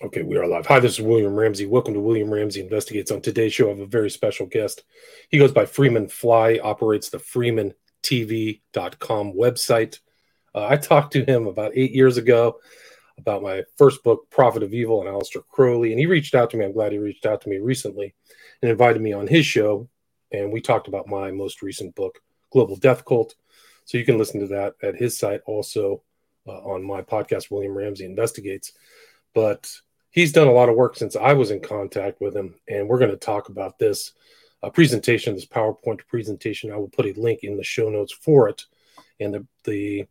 Okay, we are live. Hi, this is William Ramsey. Welcome to William Ramsey Investigates. On today's show, I have a very special guest. He goes by Freeman Fly, operates the freemantv.com website. Uh, I talked to him about eight years ago about my first book, Prophet of Evil, and Aleister Crowley. And he reached out to me. I'm glad he reached out to me recently and invited me on his show. And we talked about my most recent book, Global Death Cult. So you can listen to that at his site, also uh, on my podcast, William Ramsey Investigates but he's done a lot of work since I was in contact with him. And we're going to talk about this uh, presentation, this PowerPoint presentation. I will put a link in the show notes for it. And the, the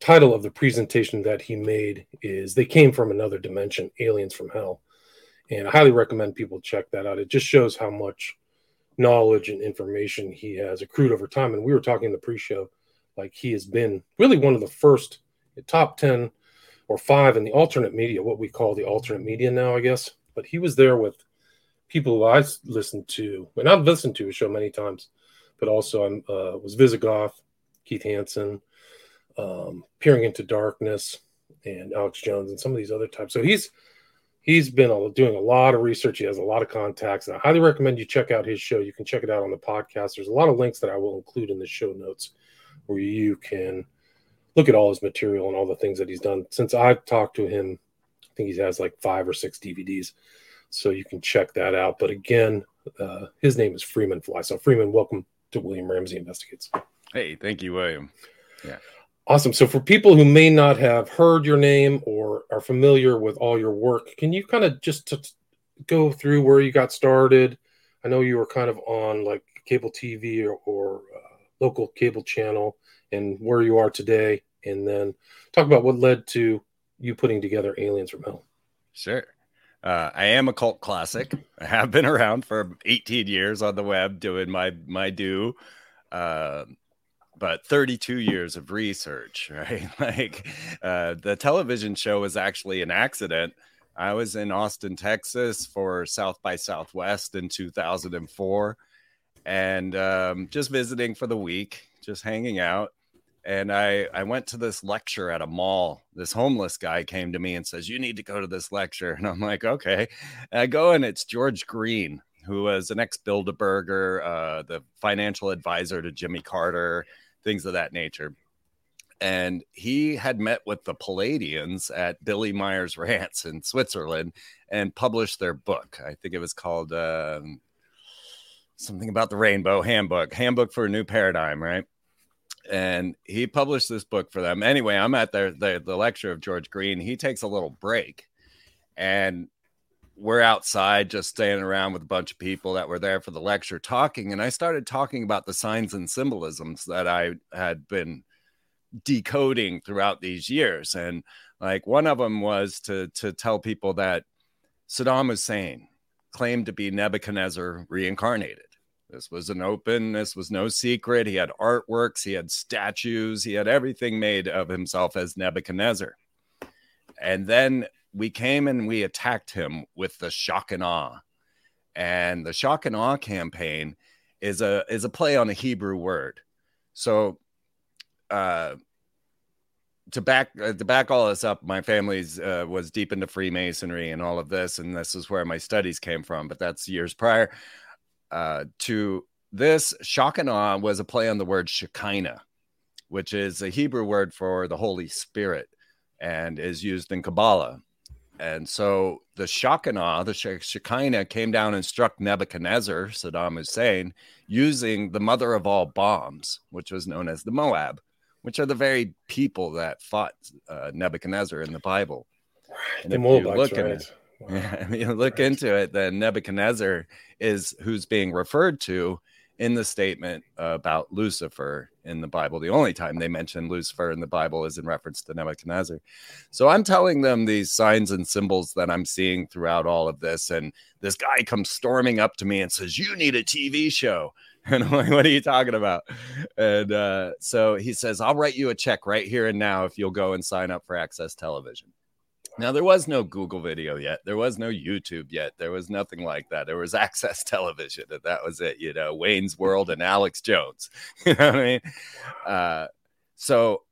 title of the presentation that he made is They Came from Another Dimension Aliens from Hell. And I highly recommend people check that out. It just shows how much knowledge and information he has accrued over time. And we were talking in the pre show, like he has been really one of the first top 10 or five in the alternate media, what we call the alternate media now, I guess. But he was there with people who I listened to, and I've listened to his show many times, but also I uh, was Visigoth, Keith Hansen, um, Peering into Darkness, and Alex Jones, and some of these other types. So he's he's been doing a lot of research. He has a lot of contacts, and I highly recommend you check out his show. You can check it out on the podcast. There's a lot of links that I will include in the show notes where you can look at all his material and all the things that he's done. Since I've talked to him, I think he has like five or six DVDs. So you can check that out. But again, uh, his name is Freeman Fly. So Freeman, welcome to William Ramsey Investigates. Hey, thank you, William. Yeah. Awesome. So for people who may not have heard your name or are familiar with all your work, can you kind of just t- go through where you got started? I know you were kind of on like cable TV or, or uh, local cable channel and where you are today, and then talk about what led to you putting together Aliens from Hell. Sure. Uh, I am a cult classic. I have been around for 18 years on the web doing my my do, uh, but 32 years of research. Right, like uh, the television show was actually an accident. I was in Austin, Texas for South by Southwest in 2004, and um, just visiting for the week, just hanging out and I I went to this lecture at a mall. This homeless guy came to me and says, "You need to go to this lecture." And I'm like, "Okay." And I go and it's George Green, who was an ex Bilderberger, uh, the financial advisor to Jimmy Carter, things of that nature. And he had met with the Pleiadians at Billy Meier's Ranch in Switzerland and published their book. I think it was called um, something about the Rainbow Handbook, Handbook for a New Paradigm, right? And he published this book for them. Anyway, I'm at the, the, the lecture of George Green. He takes a little break, and we're outside just standing around with a bunch of people that were there for the lecture talking. And I started talking about the signs and symbolisms that I had been decoding throughout these years. And like one of them was to to tell people that Saddam Hussein claimed to be Nebuchadnezzar reincarnated. This was an open, this was no secret. He had artworks, he had statues, he had everything made of himself as Nebuchadnezzar. And then we came and we attacked him with the shock and awe. And the shock and awe campaign is a is a play on a Hebrew word. So uh to back uh, to back all this up, my family's uh, was deep into Freemasonry and all of this, and this is where my studies came from. But that's years prior uh, to this awe was a play on the word Shekinah, which is a Hebrew word for the Holy Spirit and is used in Kabbalah. And so the awe, the Shekinah came down and struck Nebuchadnezzar, Saddam Hussein, using the mother of all bombs, which was known as the Moab, which are the very people that fought uh, Nebuchadnezzar in the Bible. And the Moabites, right? It, yeah, I mean, look right. into it. Then Nebuchadnezzar is who's being referred to in the statement about Lucifer in the Bible. The only time they mention Lucifer in the Bible is in reference to Nebuchadnezzar. So I'm telling them these signs and symbols that I'm seeing throughout all of this. And this guy comes storming up to me and says, You need a TV show. And I'm like, What are you talking about? And uh, so he says, I'll write you a check right here and now if you'll go and sign up for Access Television. Now there was no Google video yet. There was no YouTube yet. There was nothing like that. There was access television, and that was it. You know, Wayne's World and Alex Jones. you know what I mean? Uh, so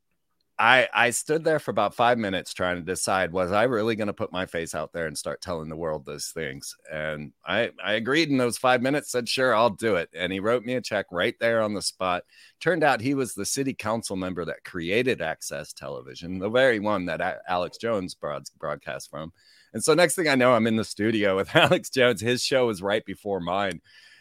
I I stood there for about five minutes trying to decide was I really going to put my face out there and start telling the world those things, and I I agreed in those five minutes. Said sure, I'll do it, and he wrote me a check right there on the spot. Turned out he was the city council member that created Access Television, the very one that Alex Jones broadcast from. And so next thing I know, I'm in the studio with Alex Jones. His show was right before mine.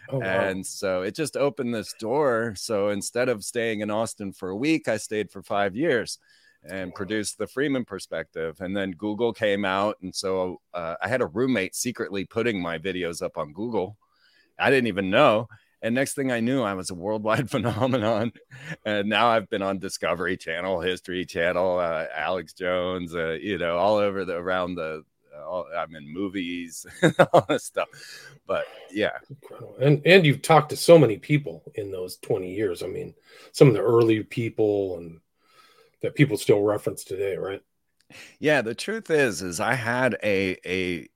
Oh, wow. And so it just opened this door. So instead of staying in Austin for a week, I stayed for five years and produced the Freeman perspective. And then Google came out. And so uh, I had a roommate secretly putting my videos up on Google. I didn't even know. And next thing I knew, I was a worldwide phenomenon. And now I've been on Discovery Channel, History Channel, uh, Alex Jones, uh, you know, all over the around the all, I'm in movies, all this stuff. But yeah, and and you've talked to so many people in those 20 years. I mean, some of the early people and that people still reference today, right? Yeah, the truth is, is I had a a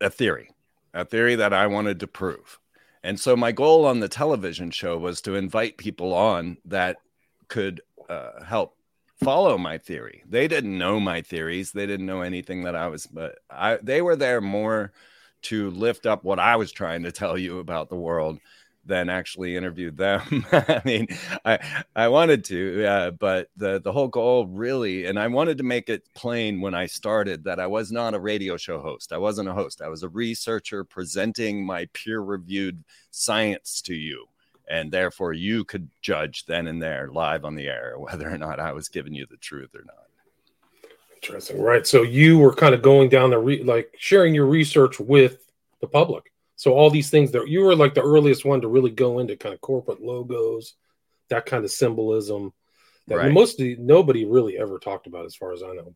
a theory, a theory that I wanted to prove. And so my goal on the television show was to invite people on that could uh, help follow my theory. They didn't know my theories. They didn't know anything that I was, but I they were there more to lift up what I was trying to tell you about the world than actually interview them. I mean, I I wanted to, uh, but the the whole goal really, and I wanted to make it plain when I started that I was not a radio show host. I wasn't a host. I was a researcher presenting my peer reviewed science to you and therefore you could judge then and there live on the air whether or not I was giving you the truth or not. Interesting, right? So you were kind of going down the re- like sharing your research with the public. So all these things that you were like the earliest one to really go into kind of corporate logos, that kind of symbolism that right. mostly nobody really ever talked about, as far as I know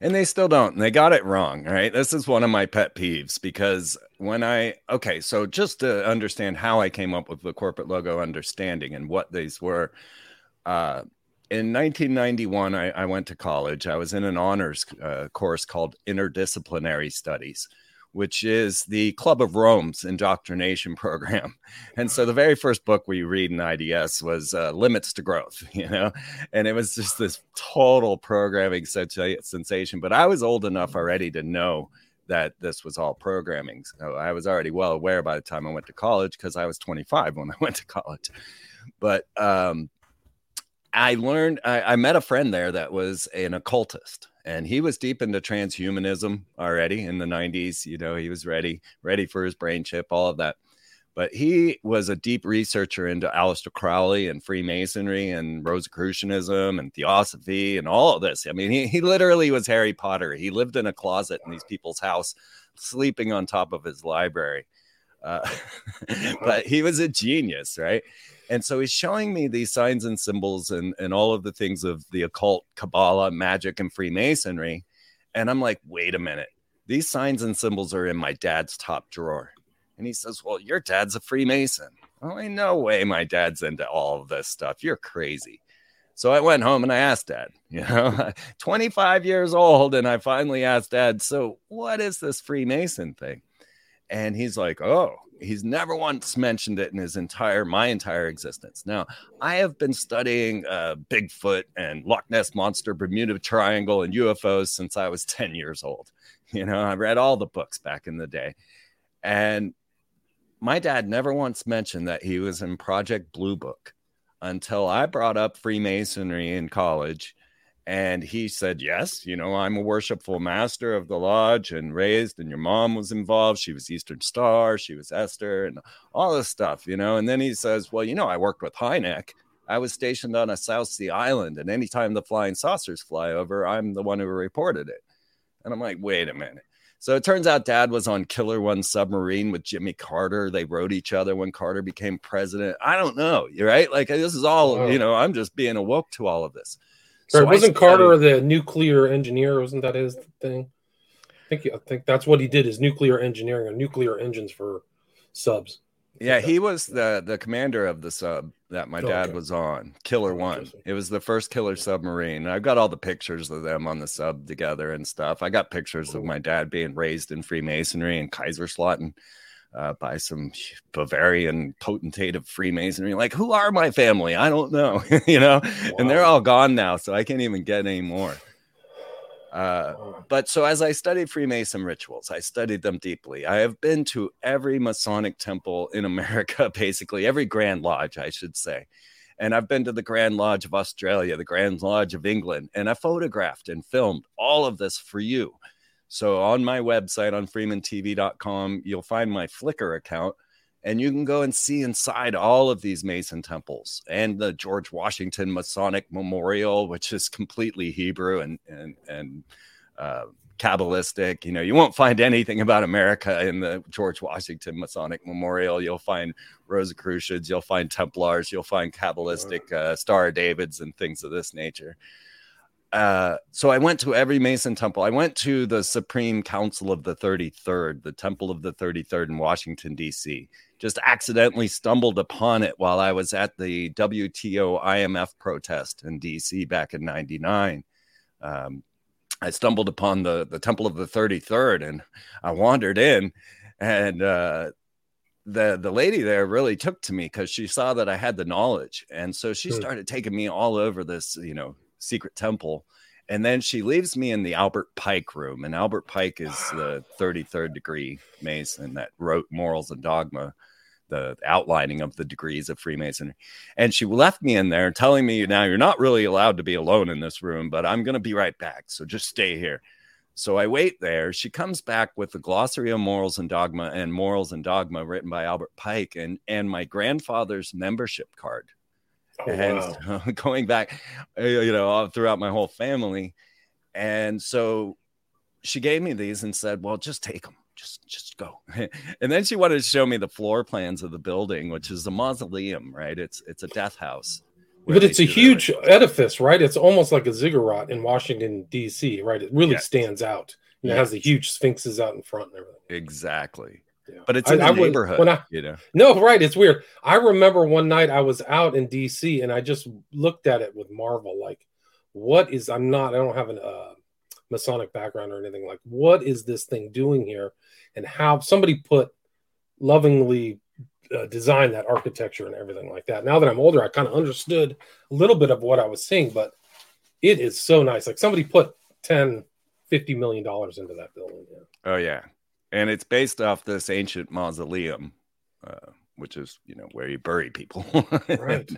and they still don't and they got it wrong right? This is one of my pet peeves because when i okay so just to understand how i came up with the corporate logo understanding and what these were uh, in 1991 I, I, went to college. I was in an honors uh, course called interdisciplinary studies which is the Club of Rome's indoctrination program. And so the very first book we read in IDS was uh, Limits to Growth, you know, and it was just this total programming sensation. But I was old enough already to know that this was all programming. So I was already well aware by the time I went to college because I was 25 when I went to college. But um, I learned, I, I met a friend there that was an occultist and he was deep into transhumanism already in the 90s you know he was ready ready for his brain chip all of that but he was a deep researcher into Aleister Crowley and Freemasonry and Rosicrucianism and Theosophy and all of this. I mean, he, he literally was Harry Potter. He lived in a closet in these people's house, sleeping on top of his library. Uh, but he was a genius, right? And so he's showing me these signs and symbols and, and all of the things of the occult, Kabbalah, magic, and Freemasonry. And I'm like, wait a minute. These signs and symbols are in my dad's top drawer. And he says, Well, your dad's a Freemason. Oh, ain't no way my dad's into all of this stuff. You're crazy. So I went home and I asked dad, you know, 25 years old. And I finally asked dad, So what is this Freemason thing? And he's like, Oh, He's never once mentioned it in his entire my entire existence. Now, I have been studying uh, Bigfoot and Loch Ness monster, Bermuda Triangle, and UFOs since I was ten years old. You know, I read all the books back in the day, and my dad never once mentioned that he was in Project Blue Book until I brought up Freemasonry in college and he said, Yes, you know, I'm a worshipful master of the lodge and raised, and your mom was involved. She was Eastern Star, she was Esther, and all this stuff, you know. And then he says, Well, you know, I worked with Hynek. I was stationed on a South Sea island, and anytime the flying saucers fly over, I'm the one who reported it. And I'm like, Wait a minute. So it turns out dad was on Killer One submarine with Jimmy Carter. They wrote each other when Carter became president. I don't know. Right. Like this is all, you know, I'm just being awoke to all of this. So right, wasn't Carter the nuclear engineer? Wasn't that his thing? I think I think that's what he did is nuclear engineering or nuclear engines for subs. Yeah, he was the the commander of the sub that my oh, dad okay. was on, Killer One. It was the first killer submarine. I've got all the pictures of them on the sub together and stuff. I got pictures of my dad being raised in Freemasonry and Kaiserslautern. Uh, by some Bavarian potentate of Freemasonry. Like, who are my family? I don't know, you know, wow. and they're all gone now, so I can't even get any more. Uh, but so as I studied Freemason rituals, I studied them deeply. I have been to every Masonic temple in America, basically every Grand Lodge, I should say. And I've been to the Grand Lodge of Australia, the Grand Lodge of England, and I photographed and filmed all of this for you. So on my website on freemantv.com, you'll find my Flickr account and you can go and see inside all of these Mason temples and the George Washington Masonic Memorial, which is completely Hebrew and and and uh, Kabbalistic. You know, you won't find anything about America in the George Washington Masonic Memorial. You'll find Rosicrucians, you'll find Templars, you'll find Kabbalistic uh, Star of Davids and things of this nature. Uh, so I went to every Mason temple. I went to the Supreme Council of the 33rd, the Temple of the 33rd in Washington, D.C. Just accidentally stumbled upon it while I was at the WTO IMF protest in D.C. back in 99. Um, I stumbled upon the, the Temple of the 33rd and I wandered in and uh, the the lady there really took to me because she saw that I had the knowledge, and so she started taking me all over this, you know, secret temple. And then she leaves me in the Albert Pike room. And Albert Pike is the 33rd degree Mason that wrote Morals and Dogma, the outlining of the degrees of Freemasonry. And she left me in there telling me, now you're not really allowed to be alone in this room, but I'm going to be right back. So just stay here. So I wait there. She comes back with the glossary of morals and dogma and morals and dogma written by Albert Pike and, and my grandfather's membership card oh, and wow. going back, uh, you know, throughout my whole family. And so she gave me these and said, "Well, just take them." Just, just go. and then she wanted to show me the floor plans of the building, which is a mausoleum, right? It's it's a death house. But it's a huge edifice, right? It's almost like a ziggurat in Washington D.C., right? It really yes. stands out. It has the huge sphinxes out in front and everything. Exactly. But it's in I, the I neighborhood, when I, you know. No, right. It's weird. I remember one night I was out in DC and I just looked at it with marvel. Like, what is? I'm not. I don't have a uh, Masonic background or anything. Like, what is this thing doing here? And how somebody put lovingly uh, designed that architecture and everything like that. Now that I'm older, I kind of understood a little bit of what I was seeing, but it is so nice. Like somebody put 10, 50 million dollars into that building. Yeah. Oh yeah and it's based off this ancient mausoleum, uh, which is you know where you bury people. right.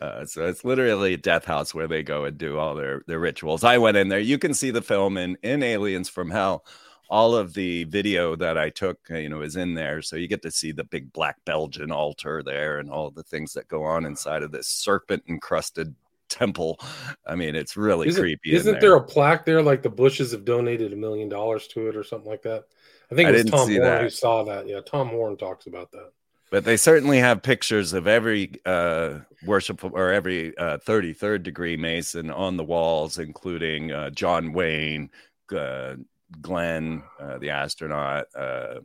uh, so it's literally a death house where they go and do all their their rituals. I went in there. You can see the film in in Aliens from Hell. All of the video that I took, uh, you know, is in there, so you get to see the big black Belgian altar there and all the things that go on inside of this serpent encrusted temple. I mean, it's really isn't, creepy. Isn't there. there. a plaque there like the Bushes have donated a million dollars to it or something like that? I think it was Tom Horn that. who saw that. Yeah, Tom Horn talks about that. But they certainly have pictures of every uh, worship or every uh, 33rd degree Mason on the walls, including uh, John Wayne, uh, Glenn, uh, the astronaut. Uh,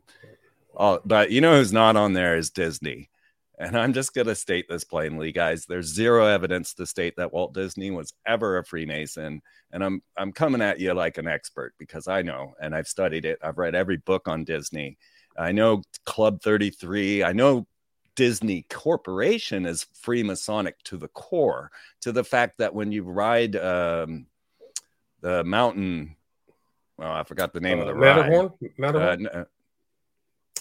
all, but you know who's not on there is Disney. And I'm just going to state this plainly, guys. There's zero evidence to state that Walt Disney was ever a Freemason. And I'm I'm coming at you like an expert because I know and I've studied it. I've read every book on Disney. I know Club 33. I know Disney Corporation is Freemasonic to the core, to the fact that when you ride um, the mountain, well, I forgot the name uh, of the Matterhorn? ride. Matterhorn. Uh,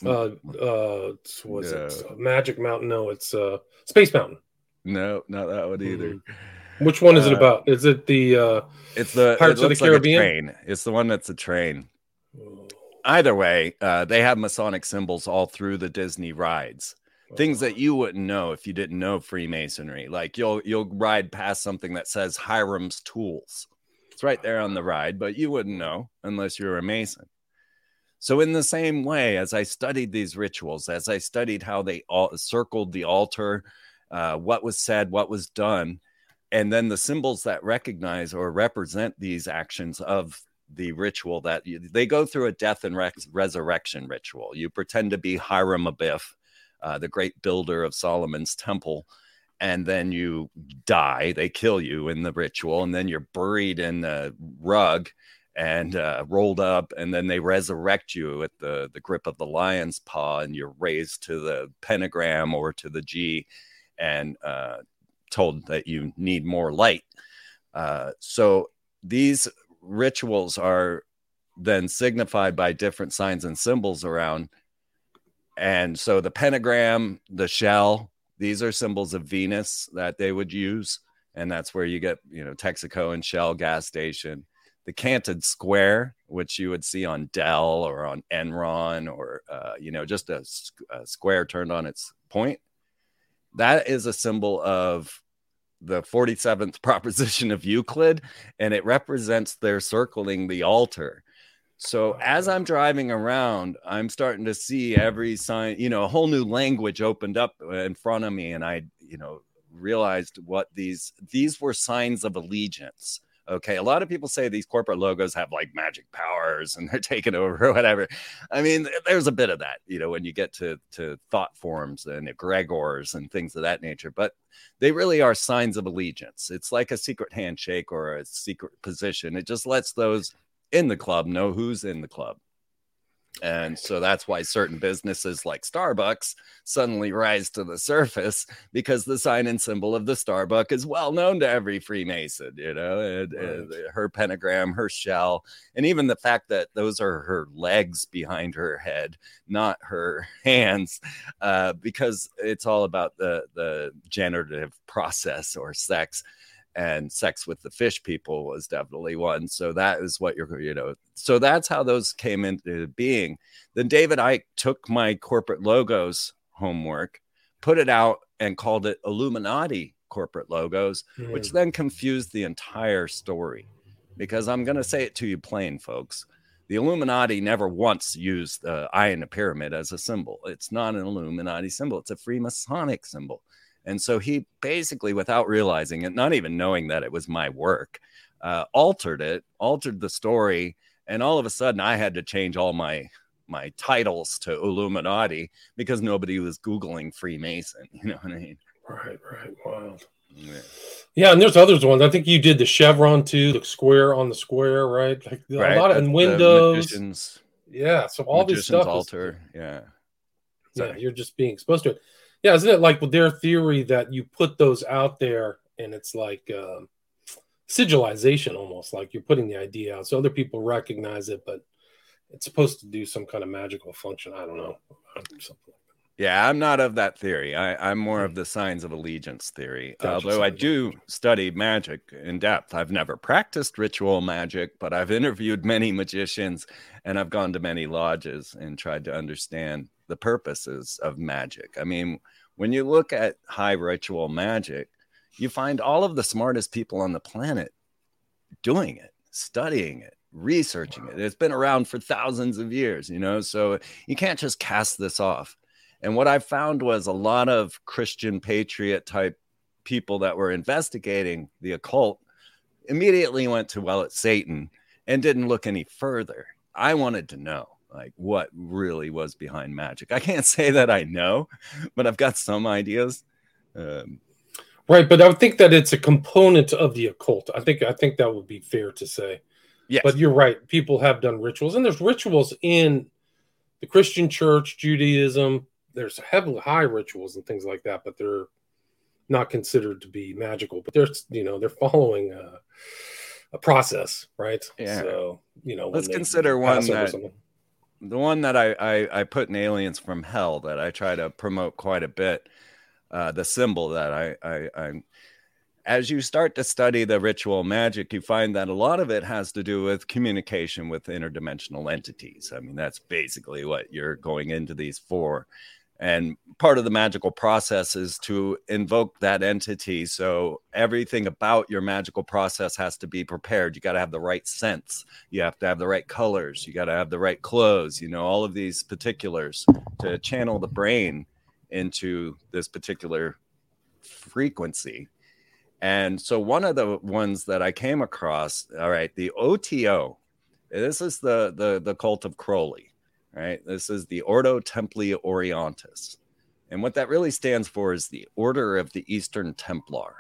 uh, uh, was it Magic Mountain? No, it's uh, Space Mountain. No, not that one either. Mm-hmm. Which one is it uh, about? Is it the? uh It's the Pirates it of the Caribbean. Like it's the one that's a train. Oh. Either way, uh, they have Masonic symbols all through the Disney rides. Things that you wouldn't know if you didn't know Freemasonry. Like you'll you'll ride past something that says Hiram's Tools. It's right there on the ride, but you wouldn't know unless you're a Mason. So, in the same way, as I studied these rituals, as I studied how they all circled the altar, uh, what was said, what was done, and then the symbols that recognize or represent these actions of the ritual that you, they go through a death and res- resurrection ritual. You pretend to be Hiram Abiff, uh, the great builder of Solomon's temple, and then you die. They kill you in the ritual, and then you're buried in the rug and uh, rolled up, and then they resurrect you with the the grip of the lion's paw, and you're raised to the pentagram or to the G, and uh, told that you need more light. Uh, so these rituals are then signified by different signs and symbols around. And so the pentagram, the shell, these are symbols of Venus that they would use. And that's where you get, you know, Texaco and Shell gas station. The canted square, which you would see on Dell or on Enron or, uh, you know, just a, a square turned on its point. That is a symbol of the 47th proposition of Euclid, and it represents their circling the altar. So as I'm driving around, I'm starting to see every sign, you know, a whole new language opened up in front of me, and I, you know, realized what these these were signs of allegiance Okay. A lot of people say these corporate logos have like magic powers and they're taking over or whatever. I mean, there's a bit of that, you know, when you get to, to thought forms and egregores and things of that nature, but they really are signs of allegiance. It's like a secret handshake or a secret position. It just lets those in the club know who's in the club. And so that's why certain businesses like Starbucks suddenly rise to the surface because the sign and symbol of the Starbucks is well known to every Freemason, you know, and, right. her pentagram, her shell, and even the fact that those are her legs behind her head, not her hands, uh, because it's all about the, the generative process or sex and sex with the fish people was definitely one. So that is what you're, you know, so that's how those came into being. Then David Icke took my corporate logos homework, put it out, and called it Illuminati corporate logos, mm. which hmm. then confused the entire story. Because I'm going to say it to you plain, folks. The Illuminati never once used the eye in a pyramid as a symbol. It's not an Illuminati symbol, it's a Freemasonic symbol. And so he basically, without realizing it, not even knowing that it was my work, uh, altered it, altered the story, and all of a sudden I had to change all my my titles to Illuminati because nobody was googling Freemason. You know what I mean? Right, right, wild. Yeah. yeah, and there's others ones. I think you did the chevron too, the square on the square, right? Like right. a lot of and Windows. Yeah, so all this stuff altar. Is, yeah. Yeah, you're just being exposed to it. Yeah, isn't it like with their theory that you put those out there and it's like um, sigilization almost, like you're putting the idea out so other people recognize it, but it's supposed to do some kind of magical function. I don't know. Something yeah, I'm not of that theory. I, am more of hmm. the signs of allegiance theory. Gotcha. Although I do study magic in depth. I've never practiced ritual magic, but I've interviewed many magicians and I've gone to many lodges and tried to understand the purposes of magic. I mean, when you look at high ritual magic, you find all of the smartest people on the planet doing it, studying it, researching it. It's been around for thousands of years, you know, so you can't just cast this off. And what I found was a lot of Christian patriot type people that were investigating the occult immediately went to, well, it's Satan and didn't look any further. I wanted to know like what really was behind magic. I can't say that I know, but I've got some ideas. Um, right, but I would think that it's a component of the occult. I think I think that would be fair to say. Yes. But you're right. People have done rituals, and there's rituals in the Christian Church, Judaism, there's heavily high rituals and things like that, but they're not considered to be magical. But they're you know they're following a, a process, right? Yeah. So you know, let's consider one that the one that I, I I put in Aliens from Hell that I try to promote quite a bit. Uh, the symbol that I, I I'm as you start to study the ritual magic, you find that a lot of it has to do with communication with interdimensional entities. I mean, that's basically what you're going into these for. And part of the magical process is to invoke that entity. So everything about your magical process has to be prepared. You got to have the right sense. You have to have the right colors. You got to have the right clothes, you know, all of these particulars to channel the brain into this particular frequency. And so one of the ones that I came across, all right, the OTO, this is the the the cult of Crowley right? This is the Ordo Templi Orientis. And what that really stands for is the Order of the Eastern Templar.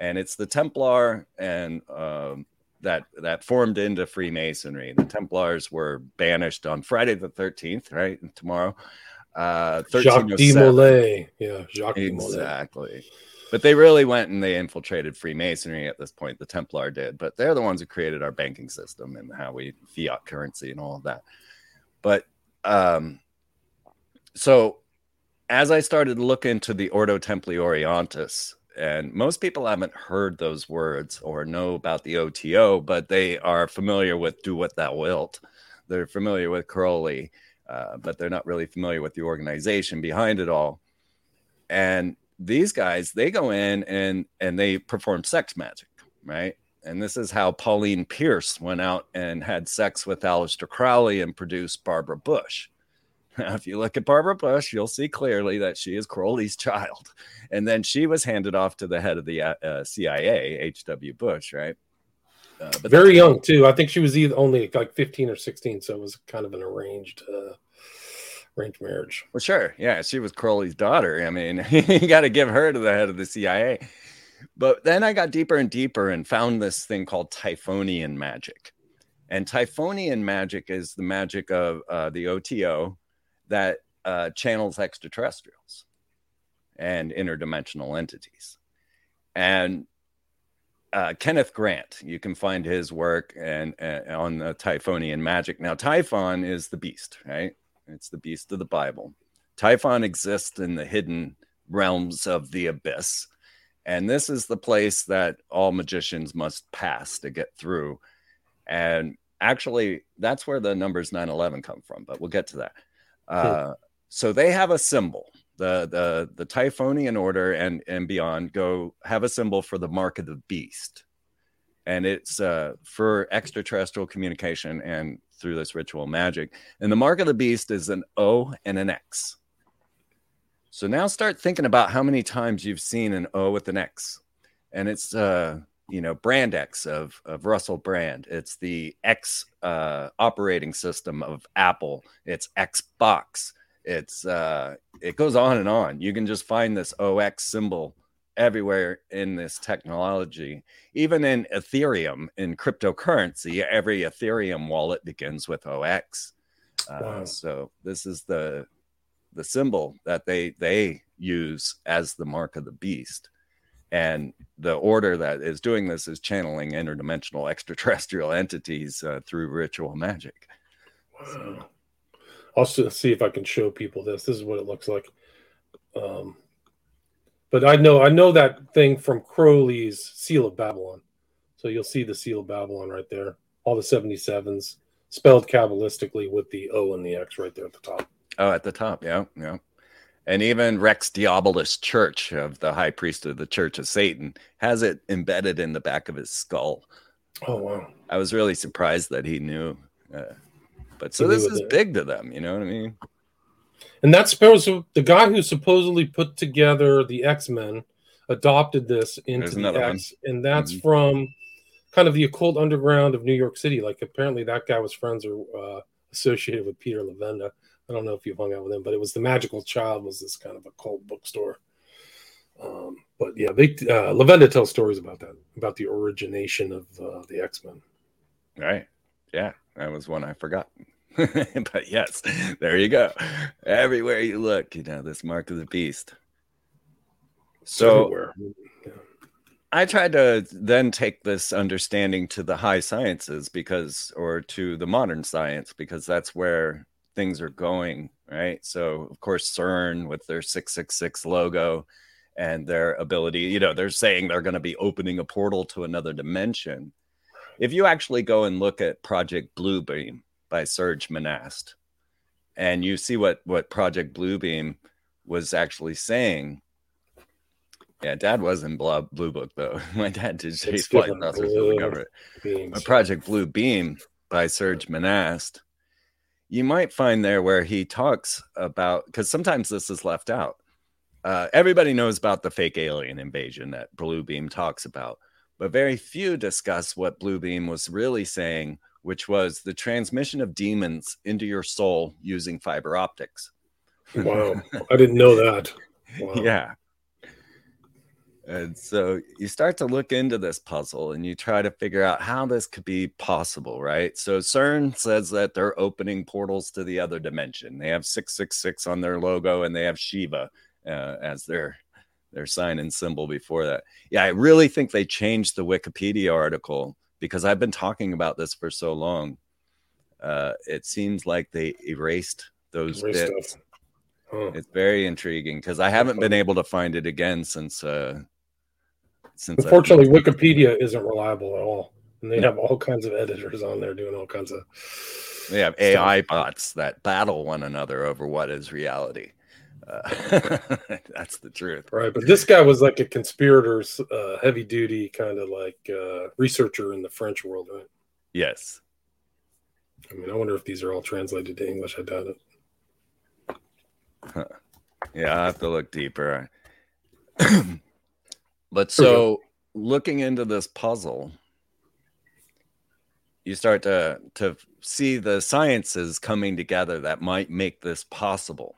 And it's the Templar and um, that that formed into Freemasonry. The Templars were banished on Friday the 13th, right? Tomorrow. Uh, Jacques de Molay. Yeah, Jacques exactly. But they really went and they infiltrated Freemasonry at this point. The Templar did, but they're the ones who created our banking system and how we fiat currency and all of that. But um, so as I started to look into the Ordo Templi Orientis, and most people haven't heard those words or know about the OTO, but they are familiar with "Do What Thou Wilt." They're familiar with Crowley, uh, but they're not really familiar with the organization behind it all. And these guys, they go in and and they perform sex magic, right? And this is how Pauline Pierce went out and had sex with Aleister Crowley and produced Barbara Bush. Now, if you look at Barbara Bush, you'll see clearly that she is Crowley's child. And then she was handed off to the head of the uh, uh CIA, H.W. Bush, right? Uh, but very young too. I think she was either only like 15 or 16, so it was kind of an arranged uh, arranged marriage. Well, sure, yeah, she was Crowley's daughter. I mean, you got to give her to the head of the CIA. But then I got deeper and deeper and found this thing called Typhonian magic. And Typhonian magic is the magic of uh, the OTO that uh, channels extraterrestrials and interdimensional entities. And uh, Kenneth Grant, you can find his work and, on the Typhonian magic. Now, Typhon is the beast, right? It's the beast of the Bible. Typhon exists in the hidden realms of the abyss. And this is the place that all magicians must pass to get through. And actually, that's where the numbers 9 11 come from, but we'll get to that. Uh, so they have a symbol. The the the Typhonian order and and beyond go have a symbol for the mark of the beast, and it's uh, for extraterrestrial communication and through this ritual magic. And the mark of the beast is an O and an X. So now start thinking about how many times you've seen an O with an X, and it's uh, you know brand X of of Russell Brand. It's the X uh, operating system of Apple. It's Xbox. It's uh, it goes on and on. You can just find this OX symbol everywhere in this technology. Even in Ethereum, in cryptocurrency, every Ethereum wallet begins with OX. Uh, wow. So this is the the symbol that they they use as the mark of the beast. And the order that is doing this is channeling interdimensional extraterrestrial entities uh, through ritual magic. Wow. I'll see if I can show people this. This is what it looks like. Um, but I know I know that thing from Crowley's Seal of Babylon. So you'll see the Seal of Babylon right there. All the 77s spelled kabbalistically with the O and the X right there at the top. Oh, at the top, yeah, yeah. And even Rex Diabolus Church of the High Priest of the Church of Satan has it embedded in the back of his skull. Oh wow! I was really surprised that he knew. Uh, but so this is it. big to them, you know what I mean? And that's the guy who supposedly put together the X Men adopted this into the X, one. and that's mm-hmm. from kind of the occult underground of New York City. Like apparently that guy was friends or uh, associated with Peter Levenda. I don't know if you hung out with him, but it was the Magickal Childe was this kind of a cult bookstore. Um, but yeah, they uh, Levenda tells stories about that, about the origination of uh, the X Men. Right. Yeah, that was one I forgot. but yes, there you go. Everywhere you look, you know, this mark of the beast. So I tried to then take this understanding to the high sciences because, or to the modern science, because that's where things are going, right? So, of course, CERN with their 666 logo and their ability, you know, they're saying they're going to be opening a portal to another dimension. If you actually go and look at Project Bluebeam, by Serge Monast. And you see what what Project Bluebeam was actually saying. Yeah, Dad was in Blue, Blue Book though. My dad did chase flight officers of the government. But Project Blue Beam by Serge Monast, you might find there where he talks about because sometimes this is left out. Uh, everybody knows about the fake alien invasion that Blue Beam talks about, but very few discuss what Blue Beam was really saying which was the transmission of demons into your soul using fiber optics. Wow. I didn't know that. Wow. Yeah. And so you start to look into this puzzle and you try to figure out how this could be possible, right? So CERN says that they're opening portals to the other dimension. They have 666 on their logo and they have Shiva uh, as their their sign and symbol before that. Yeah, I really think they changed the Wikipedia article because I've been talking about this for so long. Uh, it seems like they erased those erased bits. Huh. It's very intriguing because I haven't been able to find it again since. Uh, since unfortunately, Wikipedia isn't reliable at all, and they have all kinds of editors on there doing all kinds of. They have AI bots that battle one another over what is reality. Uh, that's the truth. Right. But this guy was like a conspirator's uh, heavy duty kind of like uh, researcher in the French world, right? Yes. I mean, I wonder if these are all translated to English. I doubt it. Huh. Yeah, I have to look deeper. but so looking into this puzzle, you start to to see the sciences coming together that might make this possible.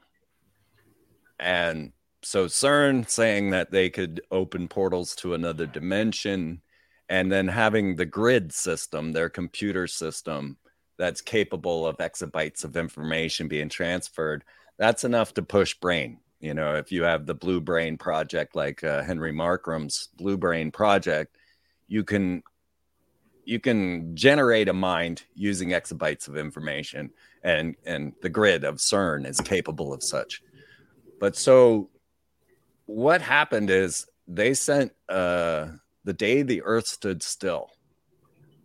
And so CERN saying that they could open portals to another dimension and then having the grid system, their computer system that's capable of exabytes of information being transferred, that's enough to push brain. You know, if you have the Blue Brain project like uh, Henry Markram's Blue Brain project, you can you can generate a mind using exabytes of information and and the grid of CERN is capable of such. But so what happened is they sent uh, the day the Earth stood still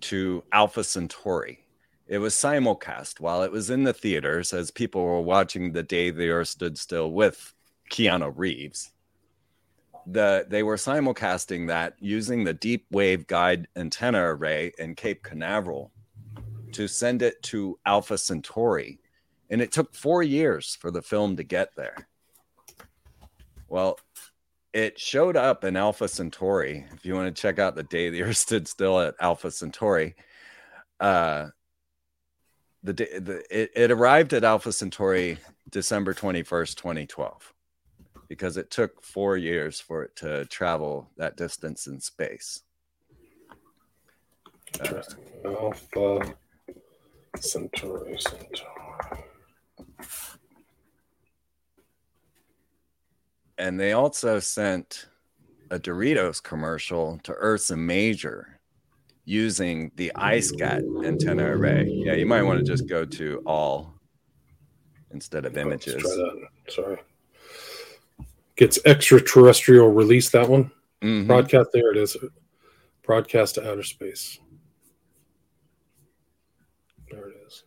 to Alpha Centauri. It was simulcast while it was in the theaters as people were watching the day the Earth stood still with Keanu Reeves. The, they were simulcasting that using the deep wave guide antenna array in Cape Canaveral to send it to Alpha Centauri. And it took four years for the film to get there. Well, it showed up in Alpha Centauri. If you want to check out the day the Earth stood still at Alpha Centauri, uh, the, the it, it arrived at Alpha Centauri December twenty first, twenty twelve, because it took four years for it to travel that distance in space. Interesting. Uh, Alpha Centauri. Centauri. and they also sent a Doritos commercial to Ursa Major using the EISCAT antenna array. Yeah, you might want to just go to all instead of images. Sorry. Gets extraterrestrial release that one. Mm-hmm. Broadcast there it is. Broadcast to outer space. There it is.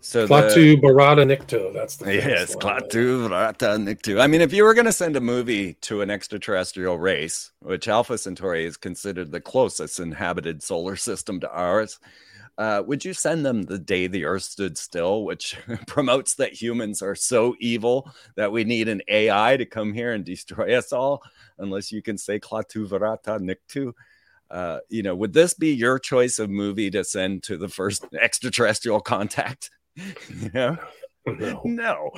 So Klaatu Barada Nikto. That's the yes, Klaatu Barada Nikto. I mean, if you were going to send a movie to an extraterrestrial race, which Alpha Centauri is considered the closest inhabited solar system to ours, uh, would you send them the day the Earth stood still, which promotes that humans are so evil that we need an AI to come here and destroy us all? Unless you can say Klaatu Barada Nikto. Uh, you know, would this be your choice of movie to send to the first extraterrestrial contact? yeah. No. no,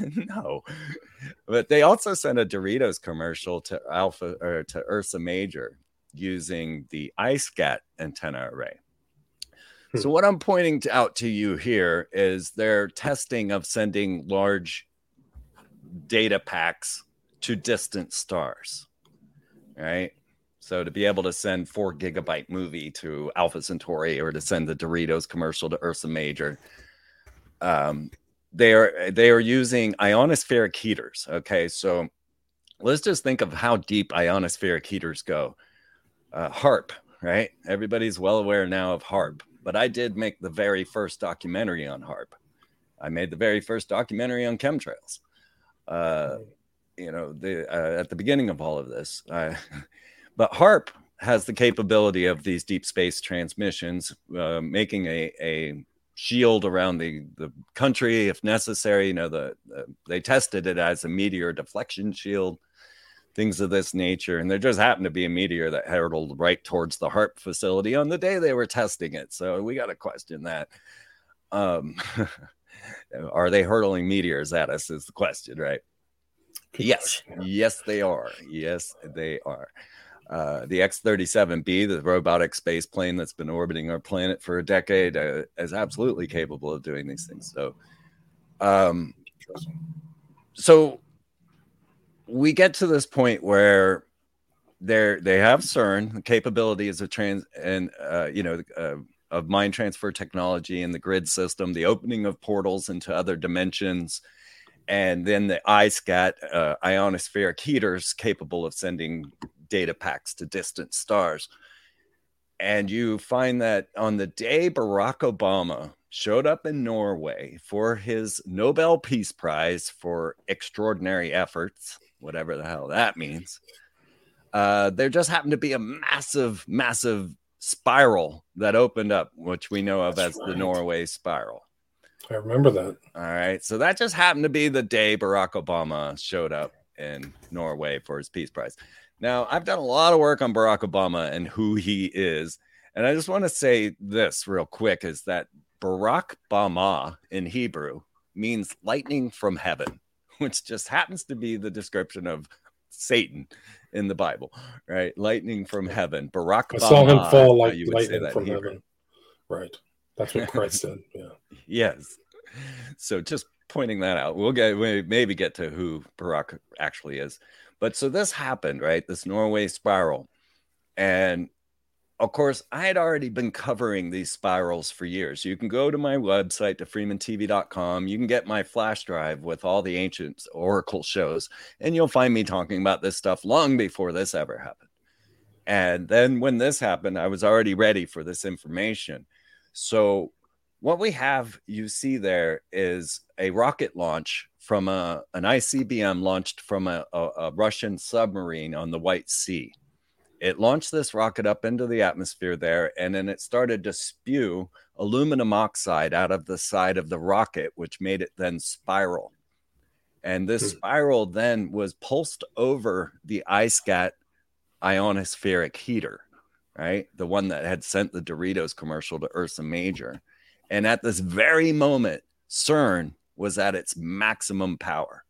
no. But they also sent a Doritos commercial to Alpha or to Ursa Major using the EISCAT antenna array. Hmm. So what I'm pointing to, out to you here is their testing of sending large data packs to distant stars. Right? So to be able to send 4 gigabyte movie to Alpha Centauri or to send the Doritos commercial to Ursa Major, um, they are they are using ionospheric heaters. Okay, so let's just think of how deep ionospheric heaters go. Uh, HAARP, right? Everybody's well aware now of HAARP, but I did make the very first documentary on HAARP. I made the very first documentary on chemtrails. Uh, you know, the uh, at the beginning of all of this, but HAARP has the capability of these deep space transmissions, uh, making a, a shield around the, the country if necessary. You know, the, the, they tested it as a meteor deflection shield, things of this nature. And there just happened to be a meteor that hurtled right towards the HAARP facility on the day they were testing it. So we got to question that. Um, are they hurtling meteors at us? Is the question, right? Yes, yes, they are. Yes, they are. Uh, the X 37B, the robotic space plane that's been orbiting our planet for a decade, uh, is absolutely capable of doing these things. So, um, so we get to this point where they're they have CERN, the capabilities of trans and uh, you know uh, of mind transfer technology and the grid system, the opening of portals into other dimensions, and then the EISCAT uh, ionospheric heaters capable of sending data packs to distant stars. And you find that on the day Barack Obama showed up in Norway for his Nobel Peace Prize for extraordinary efforts, whatever the hell that means, uh, there just happened to be a massive, massive spiral that opened up, which we know of That's as right. the Norway spiral. I remember that. All right. So that just happened to be the day Barack Obama showed up in Norway for his Peace Prize. Now, I've done a lot of work on Barack Obama and who he is. And I just want to say this real quick is that Barack Bama in Hebrew means lightning from heaven, which just happens to be the description of Satan in the Bible, right? Lightning from heaven. Barack I saw him fall like lightning from heaven. Right. That's what Christ said. Yeah. Yes. So just pointing that out. We'll get we maybe get to who Barack actually is. But so this happened, right? This Norway spiral. And of course, I had already been covering these spirals for years. You can go to my website to freemantv.com. You can get my flash drive with all the ancient Oracle shows, and you'll find me talking about this stuff long before this ever happened. And then when this happened, I was already ready for this information. So, what we have you see there is a rocket launch from a, an ICBM launched from a, a, a Russian submarine on the White Sea it launched this rocket up into the atmosphere there, and then it started to spew aluminum oxide out of the side of the rocket, which made it then spiral. And this hmm. spiral then was pulsed over the EISCAT ionospheric heater, right? The one that had sent the Doritos commercial to Ursa Major. And at this very moment, CERN was at its maximum power.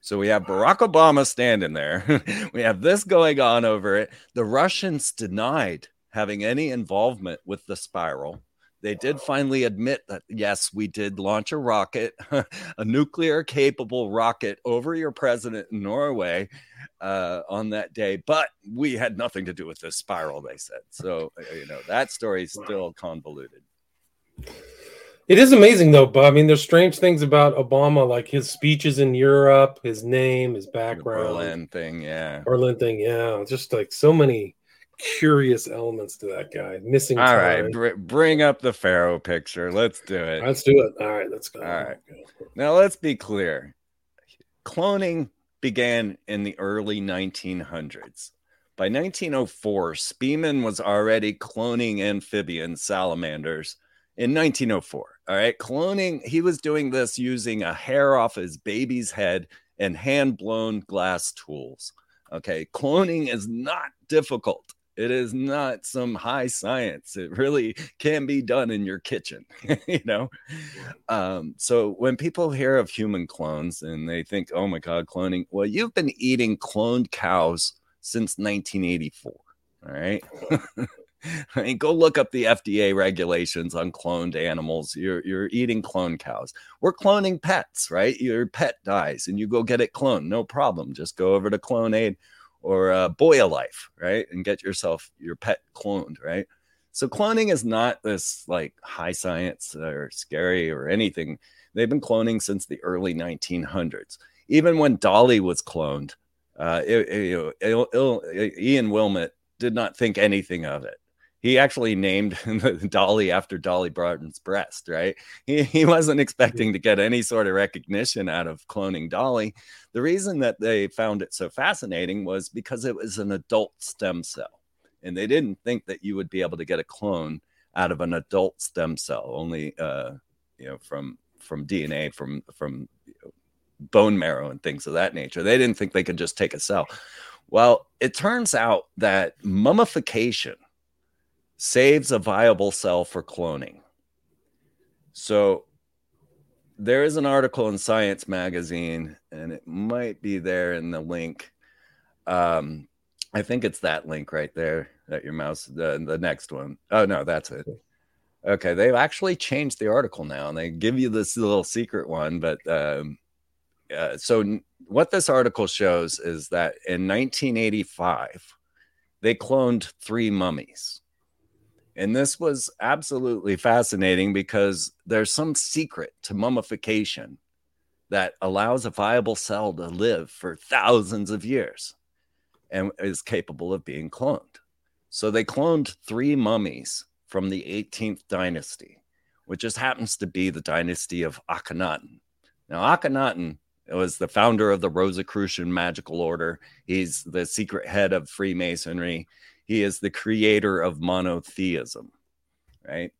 So we have Barack Obama standing there. we have this going on over it. The Russians denied having any involvement with the spiral. They did finally admit that, yes, we did launch a rocket, a nuclear capable rocket over your president in Norway uh, on that day, but we had nothing to do with this spiral, they said. So, uh, you know, that story is still convoluted. It is amazing though, but I mean, there's strange things about Obama, like his speeches in Europe, his name, his background, the Berlin thing, yeah, Berlin thing, yeah, just like so many curious elements to that guy. Missing. All time. right, br- bring up the Pharaoh picture. Let's do it. Let's do it. All right, let's go. All right. Now let's be clear. Cloning began in the early 1900s. By 1904, Spemann was already cloning amphibian salamanders in 1904. All right. Cloning, he was doing this using a hair off his baby's head and hand blown glass tools. Okay. Cloning is not difficult. It is not some high science. It really can be done in your kitchen, you know? Um, so when people hear of human clones and they think, oh my God, cloning, well, you've been eating cloned cows since 1984. All right. I mean, go look up the FDA regulations on cloned animals. You're you're eating clone cows. We're cloning pets, right? Your pet dies and you go get it cloned. No problem. Just go over to Clonaid or uh, Life, right? And get yourself your pet cloned, right? So cloning is not this like high science or scary or anything. They've been cloning since the early 1900s. Even when Dolly was cloned, uh, it, it, it, Ian Wilmut did not think anything of it he actually named Dolly after Dolly Parton's breast, right? He, he wasn't expecting to get any sort of recognition out of cloning Dolly. The reason that they found it so fascinating was because it was an adult stem cell. And they didn't think that you would be able to get a clone out of an adult stem cell, only uh, you know, from from DNA, from from bone marrow and things of that nature. They didn't think they could just take a cell. Well, it turns out that mummification – saves a viable cell for cloning. So there is an article in Science Magazine, and it might be there in the link. Um, I think it's that link right there that your mouse, the, the next one. Oh, no, that's it. Okay, they've actually changed the article now, and they give you this little secret one. But um, uh, so, what this article shows is that in 1985, they cloned three mummies. And this was absolutely fascinating because there's some secret to mummification that allows a viable cell to live for thousands of years and is capable of being cloned. So they cloned three mummies from the 18th dynasty, which just happens to be the dynasty of Akhenaten. Now, Akhenaten was the founder of the Rosicrucian magical order. He's the secret head of Freemasonry. He is the creator of monotheism, right?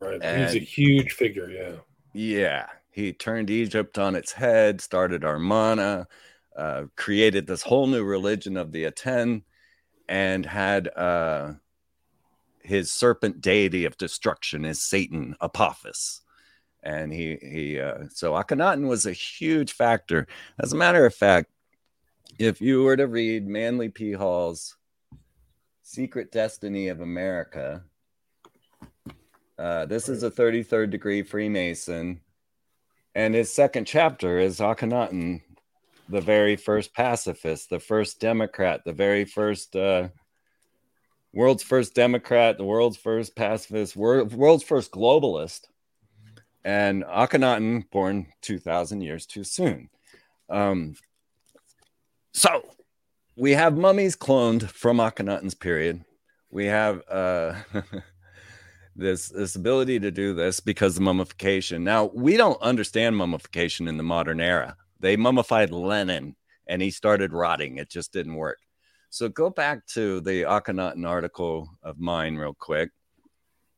Right. And He's a huge figure, yeah. Yeah. He turned Egypt on its head, started Amarna, uh, created this whole new religion of the Aten, and had uh, his serpent deity of destruction is Satan, Apophis. And he, he uh, so Akhenaten was a huge factor. As a matter of fact, if you were to read Manly P. Hall's Secret Destiny of America, uh, this is a 33rd degree Freemason. And his second chapter is Akhenaten, the very first pacifist, the first Democrat, the very first uh, world's first Democrat, the world's first pacifist, world's first globalist, and Akhenaten born 2,000 years too soon. Um, so we have mummies cloned from Akhenaten's period. We have uh, this this ability to do this because of mummification. Now we don't understand mummification in the modern era. They mummified Lenin and he started rotting. It just didn't work. So go back to the Akhenaten article of mine real quick.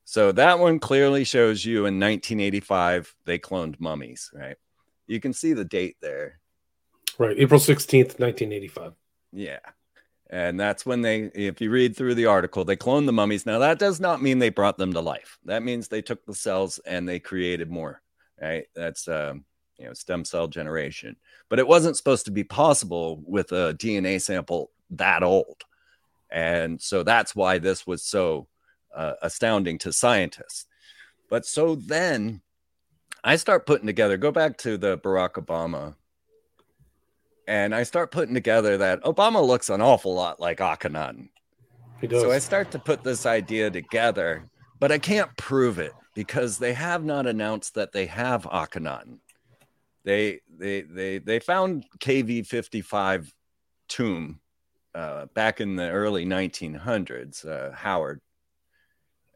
So that one clearly shows you in 1985 they cloned mummies, right? You can see the date there. Right, April 16th, 1985. Yeah. And that's when they, if you read through the article, they cloned the mummies. Now, that does not mean they brought them to life. That means they took the cells and they created more, right? That's, um, you know, stem cell generation. But it wasn't supposed to be possible with a DNA sample that old. And so that's why this was so uh, astounding to scientists. But so then I start putting together, go back to the Barack Obama, and I start putting together that Obama looks an awful lot like Akhenaten. He does. So I start to put this idea together, but I can't prove it because they have not announced that they have Akhenaten. They they they they found KV fifty five tomb uh, back in the early 1900s, uh, Howard,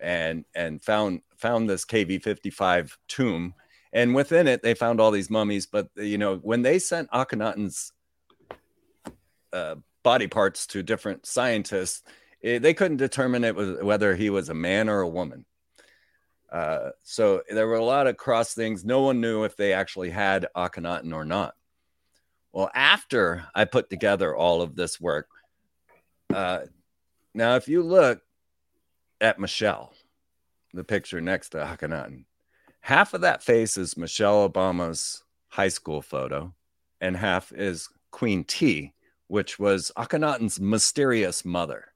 and and found found this KV55 tomb, and within it they found all these mummies. But you know when they sent Akhenaten's uh, body parts to different scientists, it, they couldn't determine it was whether he was a man or a woman. Uh, so there were a lot of cross things. No one knew if they actually had Akhenaten or not. Well, after I put together all of this work, uh, now, if you look at Michelle, the picture next to Akhenaten, half of that face is Michelle Obama's high school photo, and half is Queen Tiye, which was Akhenaten's mysterious mother.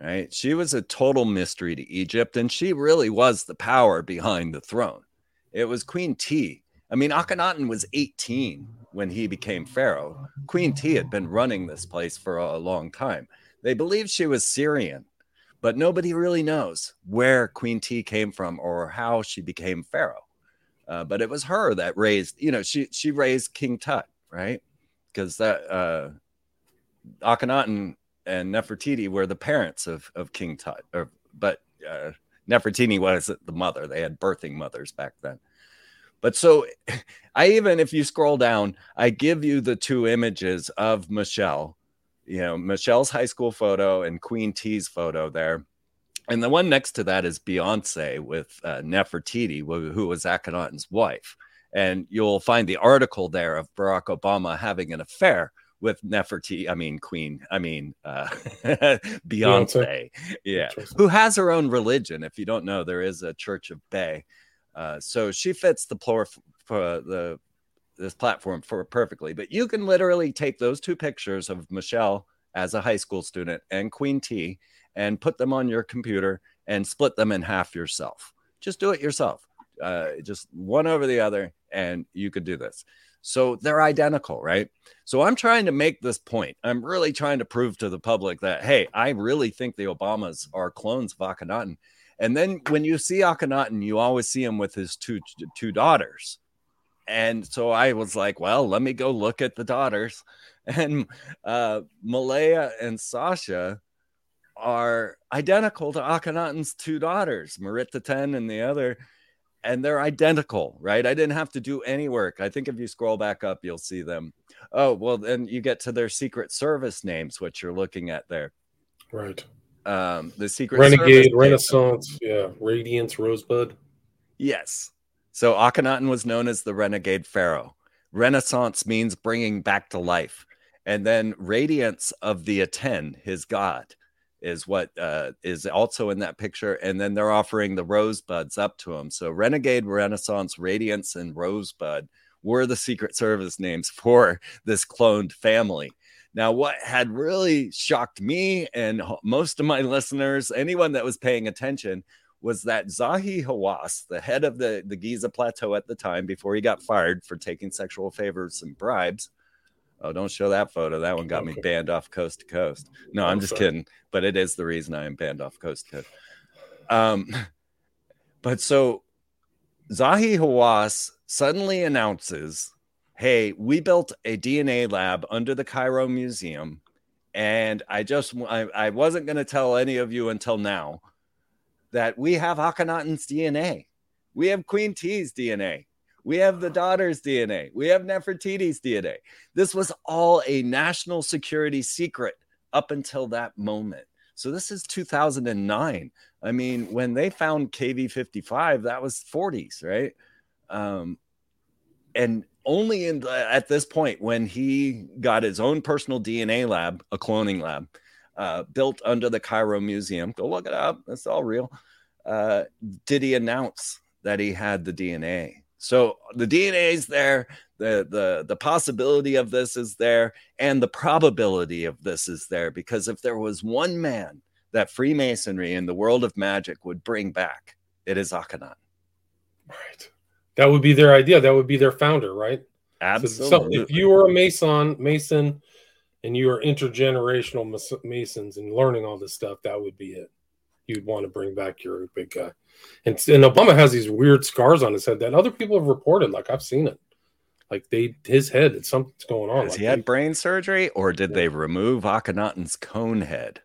Right? She was a total mystery to Egypt, and she really was the power behind the throne. It was Queen Tiye. I mean, Akhenaten was 18 when he became pharaoh. Queen Tiye had been running this place for a long time. They believe she was Syrian, but nobody really knows where Queen Tiye came from or how she became pharaoh. Uh, but it was her that raised, you know, she she raised King Tut, right? Because that uh, Akhenaten and Nefertiti were the parents of of King Tut, or but uh, Nefertiti was the mother. They had birthing mothers back then. But so I even, if you scroll down, I give you the two images of Michelle, you know, Michelle's high school photo and Queen Tiye's photo there. And the one next to that is Beyonce with uh, Nefertiti, who was Akhenaten's wife. And you'll find the article there of Barack Obama having an affair with Nefertiti, I mean Queen, I mean uh, Beyonce, yeah, who has her own religion. If you don't know, there is a Church of Bay uh, so she fits the for the this platform for perfectly. But you can literally take those two pictures of Michelle as a high school student and Queen Tiye and put them on your computer and split them in half yourself. Just do it yourself. Uh, just one over the other, and you could do this. So they're identical, right? So I'm trying to make this point. I'm really trying to prove to the public that, hey, I really think the Obamas are clones of Akhenaten. And then when you see Akhenaten, you always see him with his two two daughters. And so I was like, well, let me go look at the daughters. And uh, Malia and Sasha are identical to Akhenaten's two daughters, Meritaten and the other. And they're identical, right? I didn't have to do any work. I think if you scroll back up, you'll see them. Oh, well, then you get to their Secret Service names, which you're looking at there. Right. Um, the Secret Renegade, Renaissance, yeah, Radiance, Rosebud. Yes. So Akhenaten was known as the renegade pharaoh. Renaissance means bringing back to life. And then radiance of the Aten, his god, is what uh, is also in that picture. And then they're offering the rosebuds up to him. So renegade, renaissance, radiance, and rosebud were the Secret Service names for this cloned family. Now, what had really shocked me and most of my listeners, anyone that was paying attention, was that Zahi Hawass, the head of the, the Giza Plateau at the time, before he got fired for taking sexual favors and bribes. Oh, don't show that photo. That one got me banned off coast to coast. No, I'm, just kidding. But it is the reason I am banned off coast to coast. Um, but so Zahi Hawass suddenly announces, Hey, we built a DNA lab under the Cairo Museum. And I just, I, I wasn't going to tell any of you until now that we have Akhenaten's DNA. We have Queen Tiye's DNA. We have the daughter's DNA. We have Nefertiti's DNA. This was all a national security secret up until that moment. So this is 2009. I mean, when they found KV 55, that was 40s, right? Um, and only in the, at this point, when he got his own personal DNA lab, a cloning lab, uh, built under the Cairo Museum. Go look it up. It's all real. Uh, did he announce that he had the DNA? So the DNA is there. The, the the possibility of this is there and the probability of this is there because if there was one man that freemasonry in the world of magic would bring back it is akhenaten right that would be their idea that would be their founder right absolutely so if you were a mason mason and you are intergenerational masons and learning all this stuff, that would be it. You'd want to bring back your big guy. And, and Obama has these weird scars on his head that other people have reported. Like I've seen it. Like they, his head, it's something's going on. Has like he had they, brain surgery, or did they remove Akhenaten's cone head?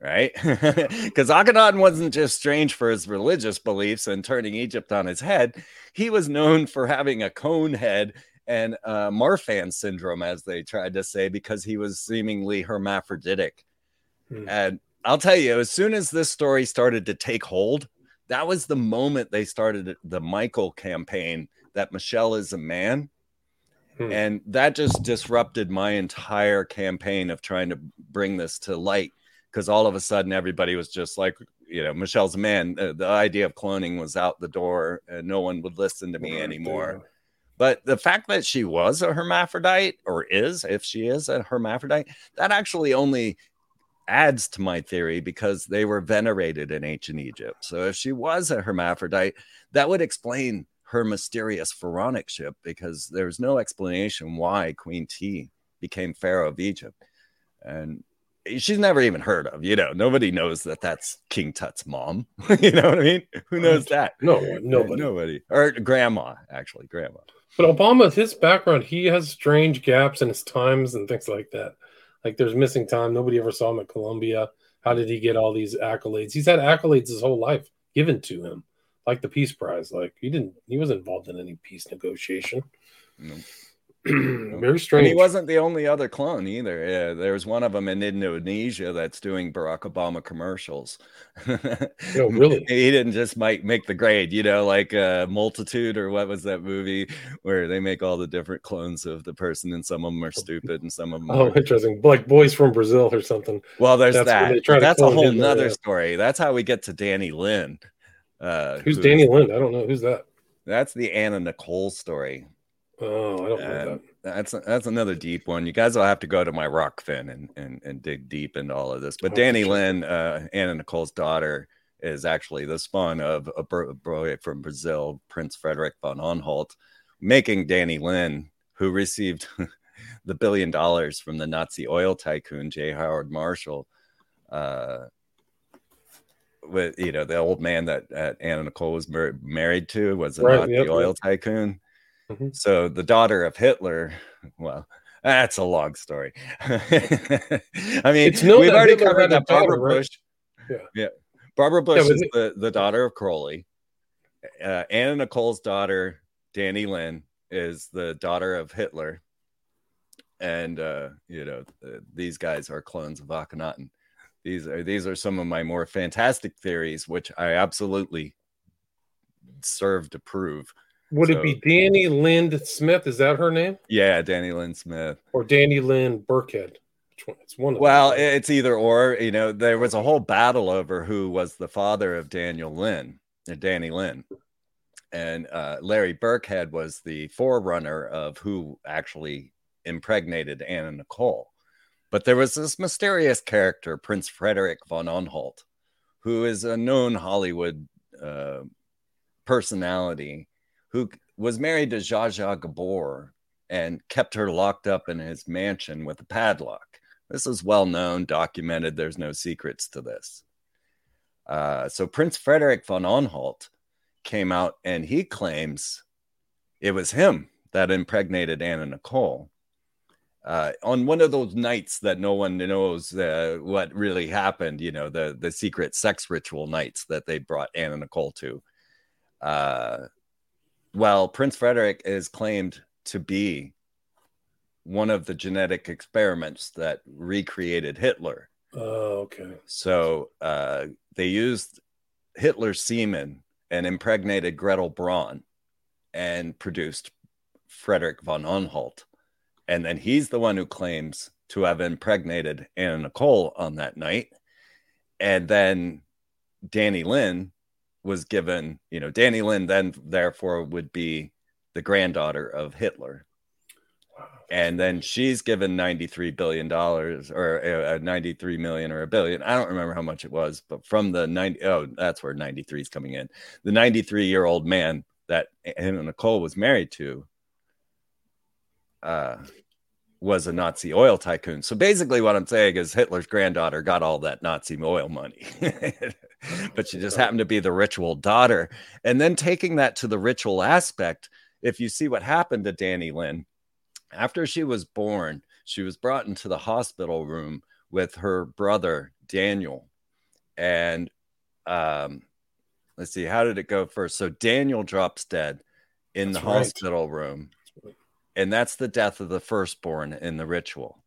Right, because Akhenaten wasn't just strange for his religious beliefs and turning Egypt on his head. He was known for having a cone head and uh, Marfan syndrome, as they tried to say, because he was seemingly hermaphroditic. Hmm. And I'll tell you, as soon as this story started to take hold, that was the moment they started the Michael campaign that Michelle is a man. Hmm. And that just disrupted my entire campaign of trying to bring this to light because all of a sudden everybody was just like, you know, Michelle's a man. The, the idea of cloning was out the door and no one would listen to me anymore. But the fact that she was a hermaphrodite, or is, if she is a hermaphrodite, that actually only adds to my theory because they were venerated in ancient Egypt. So if she was a hermaphrodite, that would explain her mysterious pharaohicship because there's no explanation why Queen Tiye became pharaoh of Egypt. And she's never even heard of, you know, nobody knows that that's King Tut's mom. you know what I mean? Who knows that? No, nobody. Nobody. Or grandma, actually, grandma. But Obama, his background, he has strange gaps in his times and things like that. Like there's missing time. Nobody ever saw him at Columbia. How did he get all these accolades? He's had accolades his whole life given to him, like the Peace Prize. Like he didn't, he was involved in any peace negotiation. Very strange. And he wasn't the only other clone either. Yeah, there's one of them in Indonesia that's doing Barack Obama commercials. no, really? he didn't just make make the grade, you know, like uh, Multitude or what was that movie where they make all the different clones of the person, and some of them are stupid and some of them. Oh, are... interesting. Like Boys from Brazil or something. Well, there's that's that. That's a whole nother story. That's how we get to Danny Lin. Uh, who's, who's Danny Lin? I don't know. Who's that? That's the Anna Nicole story. Oh, I don't know that. that's that's another deep one. You guys will have to go to my Rokfin and and, and dig deep into all of this. But Oh, Danny sure. Lynn, uh, Anna Nicole's daughter, is actually the spawn of a boy from Brazil, Prince Frederick von Anhalt, making Danny Lynn, who received the billion dollars from the Nazi oil tycoon J. Howard Marshall. Uh, with you know the old man that uh, Anna Nicole was mar- married to was a Right, Nazi yep, oil yep. tycoon. Mhm. So the daughter of Hitler, well, that's a long story. I mean, we've already Hitler covered that Barbara daughter, right? Bush. Yeah. yeah. Barbara Bush but is it- the, the daughter of Crowley. Uh, Anna Nicole's daughter, Danny Lynn, is the daughter of Hitler. And uh, you know, uh, these guys are clones of Akhenaten. These are these are some of my more fantastic theories, which I absolutely serve to prove. Would So- it be Danny Lind Smith? Is that her name? Yeah, Danny Lynn Smith. Or Danny Lynn Birkhead? One? It's one of Well, them. it's either or. You know, there was a whole battle over who was the father of Daniel Lynn, uh, Danny Lynn, and uh, Larry Birkhead was the forerunner of who actually impregnated Anna Nicole. But there was this mysterious character, Prince Frederick von Anhalt, who is a known Hollywood uh, personality who was married to Zsa Zsa Gabor and kept her locked up in his mansion with a padlock. This is well known, documented. There's no secrets to this. Uh, so Prince Frederick von Anhalt came out and he claims it was him that impregnated Anna Nicole. Uh, on one of those nights that no one knows uh, what really happened, you know, the the secret sex ritual nights that they brought Anna Nicole to. Uh, well, Prince Frederick is claimed to be one of the genetic experiments that recreated Hitler. Oh, okay. So uh, they used Hitler's semen and impregnated Gretel Braun and produced Frederick von Anhalt. And then he's the one who claims to have impregnated Anna Nicole on that night. And then Danny Lynn was given, you know, Danny Lynn then therefore would be the granddaughter of Hitler. And then she's given 93 billion dollars or uh, 93 million or a billion. I don't remember how much it was but from the 90 oh that's where 93 is coming in. The 93 year old man that Anna nicole was married to uh was a nazi oil tycoon. So basically what i'm saying is hitler's granddaughter got all that nazi oil money but she just happened to be the ritual daughter and then taking that to the ritual aspect if you see what happened to danny lynn after she was born, she was brought into the hospital room with her brother Daniel. And um, let's see, how did it go first? So Daniel drops dead in That's the right. hospital room, and that's the death of the firstborn in the ritual.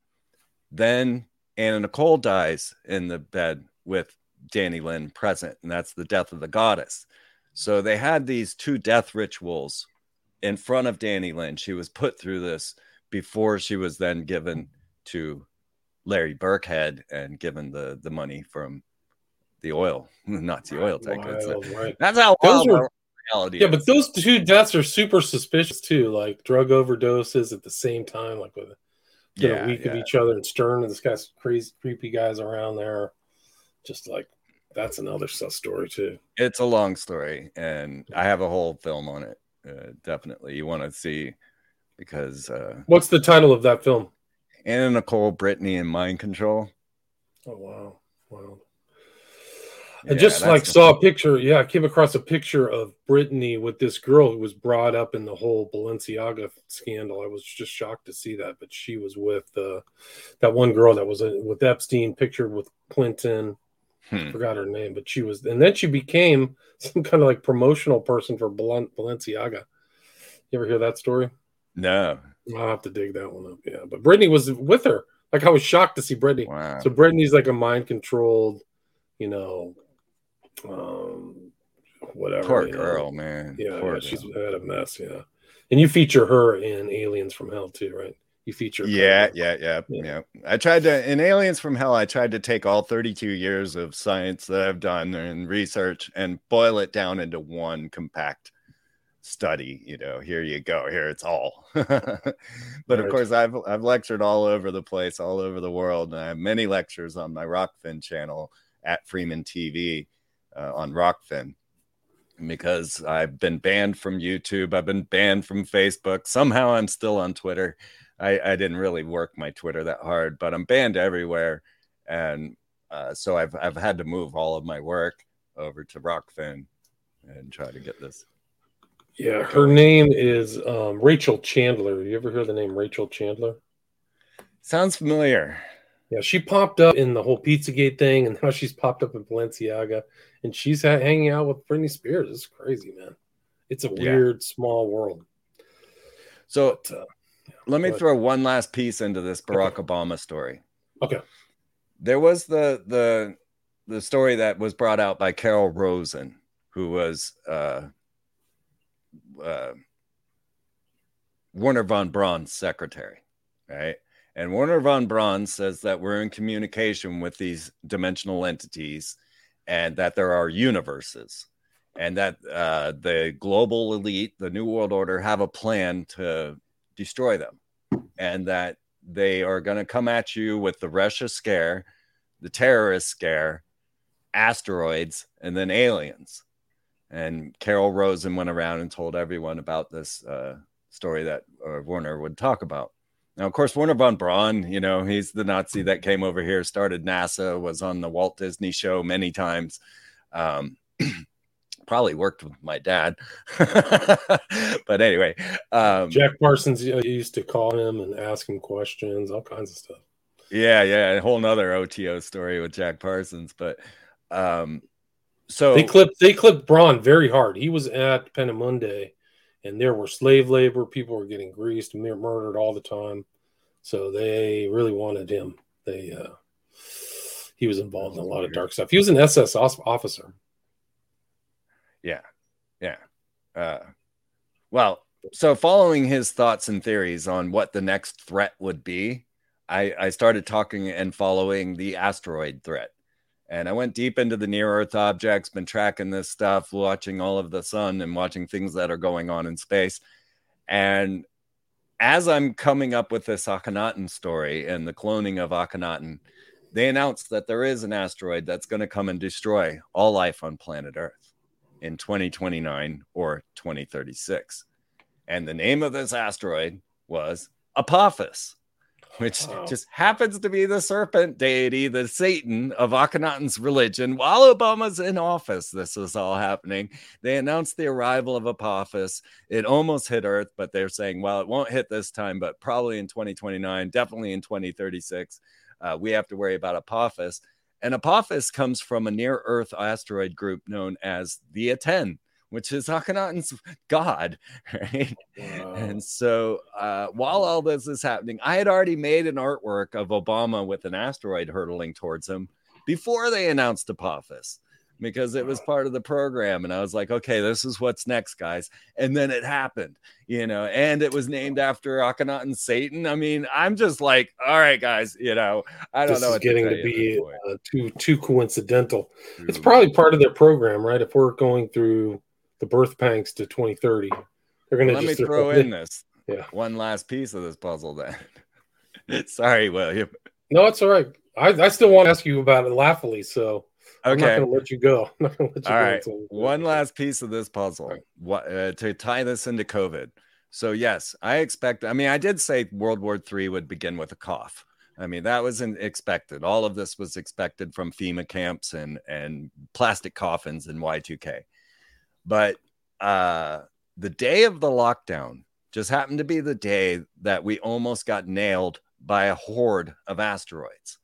Then Anna Nicole dies in the bed with Danny Lynn present, and that's the death of the goddess. So they had these two death rituals in front of Danny Lynn. She was put through this before she was then given to Larry Birkhead and given the the money from the oil Nazi oil tycoons. Wild, right. That's how Those wild are- reality Yeah, is. but those two deaths are super suspicious too, like drug overdoses at the same time, like with yeah, a week of each other. And Stern and this guy's crazy, creepy guys around there. Just like that's another sus story too. it's a long story, and I have a whole film on it. Uh, definitely, you want to see because uh, What's the title of that film? Anna Nicole, Britney, and Mind Control. Oh wow, wow. I Yeah, just like saw a picture. Yeah, I came across a picture of Britney with this girl who was brought up in the whole Balenciaga scandal. I was just shocked to see that, but she was with uh, that one girl that was uh, with Epstein, pictured with Clinton. Hmm. Forgot her name, but she was, and then she became some kind of like promotional person for Balen- Balenciaga. You ever hear that story? No, I'll have to dig that one up. Yeah, but Britney was with her. Like I was shocked to see Britney. wow. So Britney's like a mind controlled, you know, um, whatever. Poor you know. girl, man. Yeah, yeah, she's girl. had a mess. Yeah, and you feature her in Aliens from Hell too, right? You feature. Yeah, yeah, yeah, Yeah. yeah. I tried to in Aliens from Hell. I tried to take all 32 years of science that I've done and research and boil it down into one compact study you know here you go here it's all but Right. of course i've i've lectured all over the place all over the world and i have many lectures on my Rokfin channel at freeman tv uh, on Rokfin because i've been banned from youtube i've been banned from facebook somehow i'm still on twitter i i didn't really work my twitter that hard but i'm banned everywhere and uh, so i've i've had to move all of my work over to Rokfin and try to get this Yeah, her name is um, Rachel Chandler. You ever hear the name Rachel Chandler? Sounds familiar. Yeah, she popped up in the whole Pizzagate thing, and now she's popped up in Balenciaga, and she's ha- hanging out with Britney Spears. It's crazy, man. It's a Yeah. weird, small world. So But, uh, let me ahead. throw one last piece into this Barack Obama story. okay, There was the the the story that was brought out by Carol Rosin, who was uh, uh, Wernher von Braun's secretary, right? And Wernher von Braun says that we're in communication with these dimensional entities and that there are universes and that uh, the global elite, the New World Order, have a plan to destroy them and that they are going to come at you with the Russia scare, the terrorist scare, asteroids, and then aliens. And Carol Rosin went around and told everyone about this uh, story that uh, Warner would talk about. Now, of course, Wernher von Braun, you know, he's the Nazi that came over here, started NASA, was on the Walt Disney show many times. Um, probably worked with my dad. but anyway, um, Jack Parsons used to call him and ask him questions, all kinds of stuff. yeah, yeah, a whole nother OTO story with Jack Parsons. But um, so They clipped they clipped Braun very hard. He was at Peenemünde, and there were slave labor. People were getting greased and murdered all the time. So they really wanted him. They uh, he was involved in a lot of dark stuff. He was an SS officer. Yeah, yeah. Uh, well, so following his thoughts and theories on what the next threat would be, I, I started talking and following the asteroid threat. And I went deep into the near Earth objects, been tracking this stuff, watching all of the sun and watching things that are going on in space. And as I'm coming up with this Akhenaten story and the cloning of Akhenaten, they announced that there is an asteroid that's going to come and destroy all life on planet Earth in 2029 or 2036. And the name of this asteroid was Apophis, which Wow. just happens to be the serpent deity, the Satan of Akhenaten's religion. While Obama's in office, this was all happening. They announced the arrival of Apophis. It almost hit Earth, but they're saying, well, it won't hit this time, but probably in 2029, definitely in 2036. Uh, we have to worry about Apophis. And Apophis comes from a near Earth asteroid group known as the Aten, which is Akhenaten's god, right? Wow. And so uh, while all this is happening, I had already made an artwork of Obama with an asteroid hurtling towards him before they announced Apophis because it was part of the program. And I was like, okay, this is what's next, guys. And then it happened, you know, and it was named after Akhenaten Satan. I mean, I'm just like, all right, guys, you know, I don't this know. what getting to, to tell you at be uh, too too coincidental. It's probably part of their program, right? If we're going through the birth pangs to 2030, they're going to Let me throw in this. Yeah. One last piece of this puzzle then. Sorry, William. No, it's all right. I, I still want to ask you about it laughfully, so I'm not Okay. going to let you go. I'm not gonna let you All go right. until- One last piece of this puzzle Right. what, uh, to tie this into COVID. So, yes, I expect, I mean, I did say World War III would begin with a cough. I mean, that was expected. All of this was expected from FEMA camps and, and plastic coffins and Y2K. But uh, the day of the lockdown just happened to be the day that we almost got nailed by a horde of asteroids.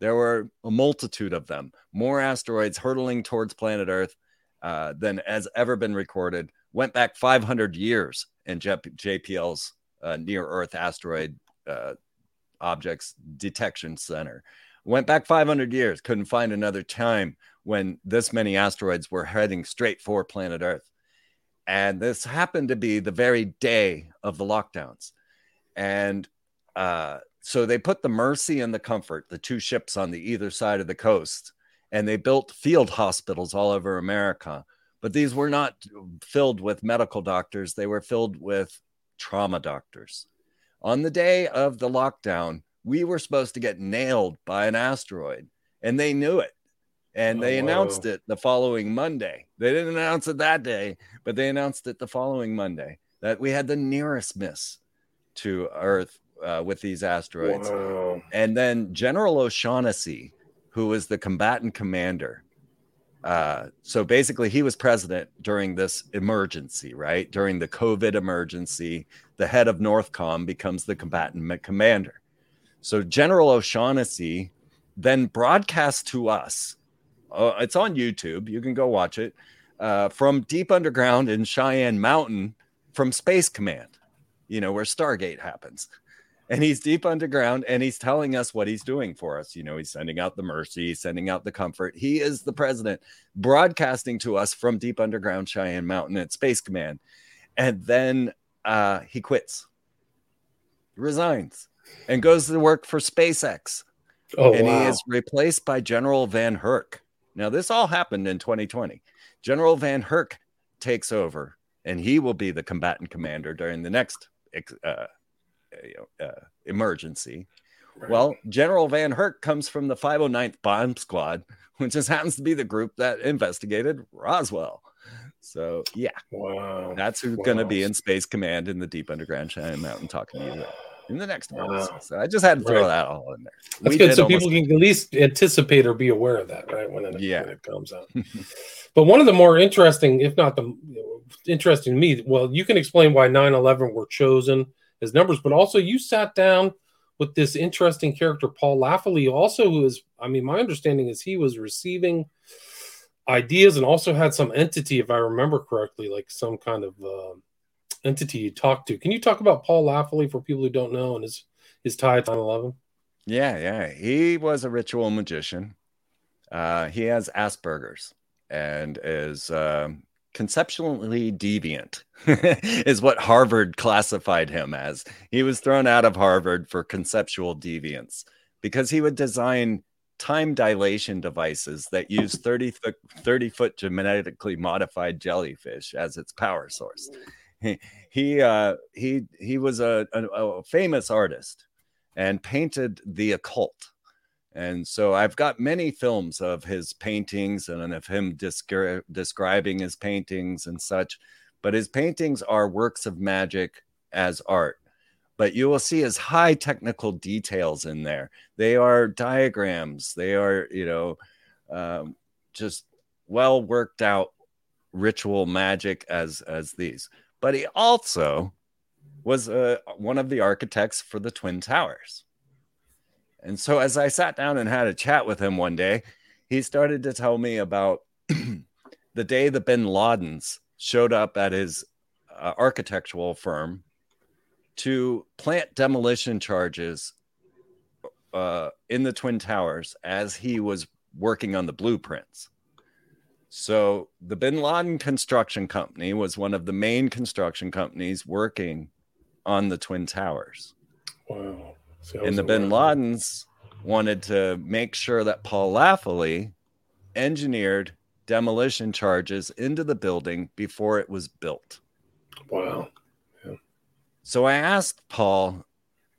There were a multitude of them, more asteroids hurtling towards planet Earth uh, than has ever been recorded. Went back 500 years in JPL's uh, near Earth asteroid uh, objects detection center. Went back 500 years, couldn't find another time when this many asteroids were heading straight for planet Earth. And this happened to be the very day of the lockdowns. And uh, so they put the Mercy and the Comfort, the two ships on the either side of the coast, and they built field hospitals all over America but these were not um, filled with medical doctors, they were filled with trauma doctors. On the day of the lockdown, we were supposed to get nailed by an asteroid, and they knew it. And oh, they oh, announced it the following Monday. They didn't announce it that day, but they announced it the following Monday that we had the nearest miss to Earth uh, with these asteroids. Wow. And then General O'Shaughnessy, who was the combatant commander, uh, so basically, he was president during this emergency, right? During the COVID emergency, the head of Northcom becomes the combatant commander. So General O'Shaughnessy then broadcasts to us. Uh, it's on YouTube. You can go watch it uh, from deep underground in Cheyenne Mountain from Space Command, you know, where Stargate happens and he's deep underground and he's telling us what he's doing for us. You know, he's sending out the mercy, sending out the comfort. He is the president broadcasting to us from deep underground Cheyenne Mountain at Space Command. And then uh, he quits, resigns, and goes to work for SpaceX. Oh, and wow. he is replaced by General VanHerck. Now, this all happened in 2020. General VanHerck takes over, and he will be the combatant commander during the next uh, uh, emergency. Right. Well, General VanHerck comes from the 509th Bomb Squad, which just happens to be the group that investigated Roswell. So, yeah, wow, that's who's wow. going to be in Space Command in the deep underground Cheyenne Mountain talking to you in the next. Wow. So, I just had to throw right. that all in there. That's we good, so people can at least anticipate or be aware of that, right? When it, yeah. when it comes out. but one of the more interesting, if not the interesting to me, well, you can explain why 9 11 were chosen his numbers, but also you sat down with this interesting character, Paul Laffoley, also who is, I mean, my understanding is he was receiving ideas and also had some entity, if I remember correctly, like some kind of uh, entity you talked to. Can you talk about Paul Laffoley for people who don't know and his his tie to 9/11? Yeah, yeah, he was a ritual magician. Uh, he has Asperger's and is um, conceptually deviant is what Harvard classified him as. He was thrown out of Harvard for conceptual deviance because he would design time dilation devices that use 30 foot, 30 foot genetically modified jellyfish as its power source. He he uh, he, he was a, a, a famous artist and painted the occult and so I've got many films of his paintings and of him descri- describing his paintings and such. But his paintings are works of magic as art. But you will see his high technical details in there. They are diagrams. They are, you know, um, just well worked out ritual magic as as these. But he also was uh, one of the architects for the Twin Towers. And so as I sat down and had a chat with him one day, he started to tell me about the day the bin Ladens showed up at his uh, architectural firm to plant demolition charges uh, in the Twin Towers as he was working on the blueprints. So the Bin Laden Construction Company was one of the main construction companies working on the Twin Towers. Wow and the Bin Ladens wanted to make sure that Paul Laffoley engineered demolition charges into the building before it was built. Wow. Yeah. So I asked Paul,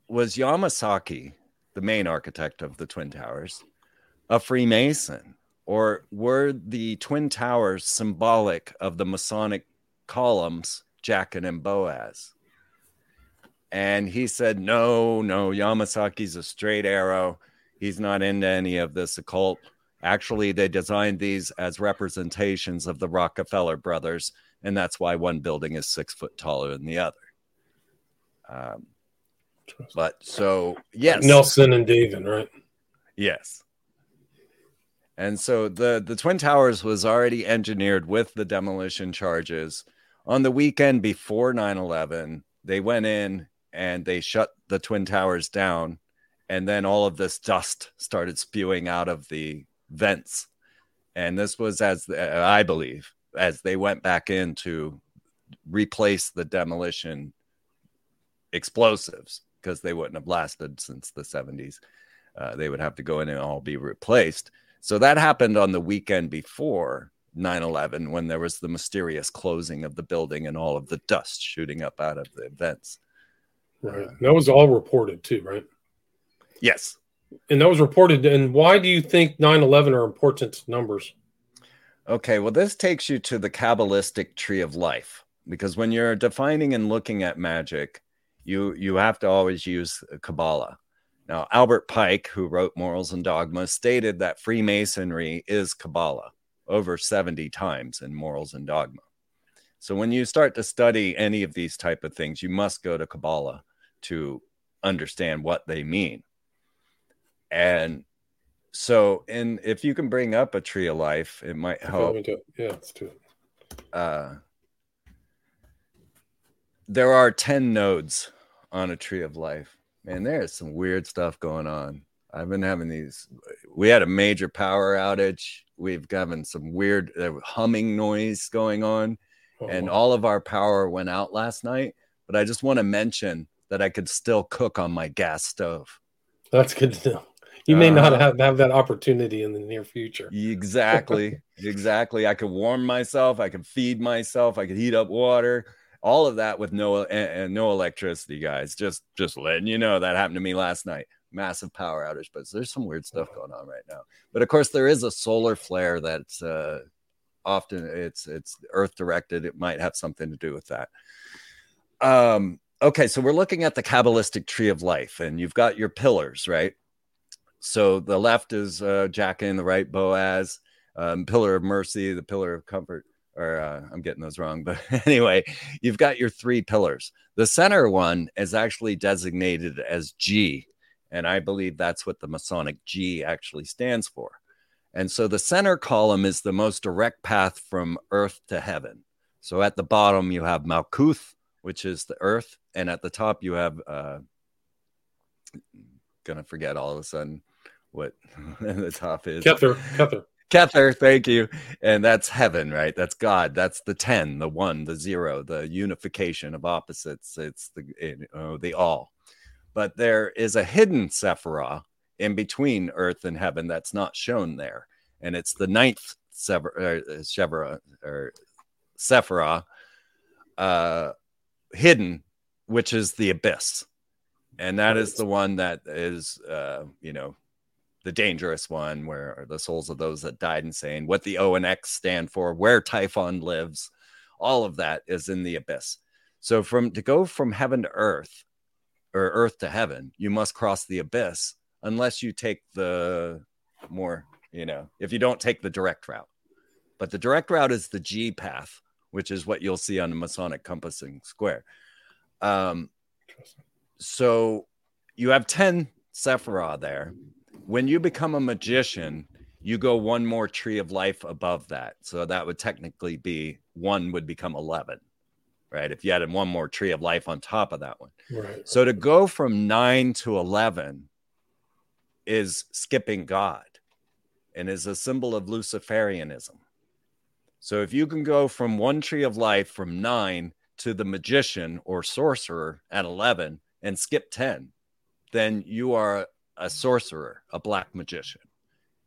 was Yamasaki, the main architect of the Twin Towers, a Freemason? Or were the Twin Towers symbolic of the Masonic columns, Jachin and Boaz? And he said, No, no, Yamasaki's a straight arrow. He's not into any of this occult. Actually, they designed these as representations of the Rockefeller brothers, and that's why one building is six foot taller than the other. Um, but so, yes. Nelson and David, right? Yes. And so the, the Twin Towers was already engineered with the demolition charges. On the weekend before 9 11, they went in and they shut the twin towers down and then all of this dust started spewing out of the vents. And this was as i believe as they went back in to replace the demolition explosives because they wouldn't have lasted since the 70s uh, they would have to go in and all be replaced. So that happened on the weekend before 9/11 when there was the mysterious closing of the building and all of the dust shooting up out of the vents. Right. That was all reported too, right? Yes. And that was reported. And why do you think 9 11 are important numbers? Okay, well, this takes you to the Kabbalistic tree of life because when you're defining and looking at magic, you you have to always use Kabbalah. Now, Albert Pike, who wrote Morals and Dogma, stated that Freemasonry is Kabbalah over 70 times in Morals and Dogma. So when you start to study any of these type of things, you must go to Kabbalah to understand what they mean. And so, and if you can bring up a tree of life, it might help. Yeah, let's do it. Uh, there are 10 nodes on a tree of life. Man, there's some weird stuff going on. I've been having these. We had a major power outage. We've gotten some weird humming noise going on, oh, and all of our power went out last night. But I just want to mention that I could still cook on my gas stove. That's good to know. You may uh, not have, have that opportunity in the near future. Exactly. exactly. I could warm myself. I could feed myself. I could heat up water. All of that with no and no electricity, guys. Just just letting you know that happened to me last night. Massive power outage, but there's some weird stuff going on right now. But of course, there is a solar flare that's uh, often it's it's Earth directed. It might have something to do with that. Um. Okay, so we're looking at the Kabbalistic tree of life, and you've got your pillars, right? So the left is uh, Jachin, the right Boaz, um, pillar of mercy, the pillar of comfort. Or uh, I'm getting those wrong, but anyway, you've got your three pillars. The center one is actually designated as G, and I believe that's what the Masonic G actually stands for. And so the center column is the most direct path from earth to heaven. So at the bottom, you have Malkuth, which is the earth, and at the top, you have, uh, gonna forget all of a sudden, what the top is. Kether, Kether. Kether, thank you. And that's heaven, right? That's God. That's the 10, the one, the zero, the unification of opposites. It's the the all. But there is a hidden Sephirah in between earth and heaven that's not shown there. And it's the ninth Sephirah uh, or Sephirah uh, hidden, which is the abyss. And that is the one that is, uh, you know, the dangerous one, where the souls of those that died insane, what the O and X stand for, where Typhon lives, all of that is in the abyss. So from to go from heaven to earth or earth to heaven, you must cross the abyss unless you take the more, you know, if you don't take the direct route. But the direct route is the G path, which is what you'll see on the Masonic compassing square. Um, so you have 10 Sephiroth there when you become a magician, you go one more tree of life above that. So that would technically be one would become 11, right? If you added one more tree of life on top of that one. Right. So to go from nine to 11 is skipping God and is a symbol of Luciferianism. So if you can go from one tree of life from nine to the magician or sorcerer at 11 and skip 10, then you are a sorcerer, a black magician.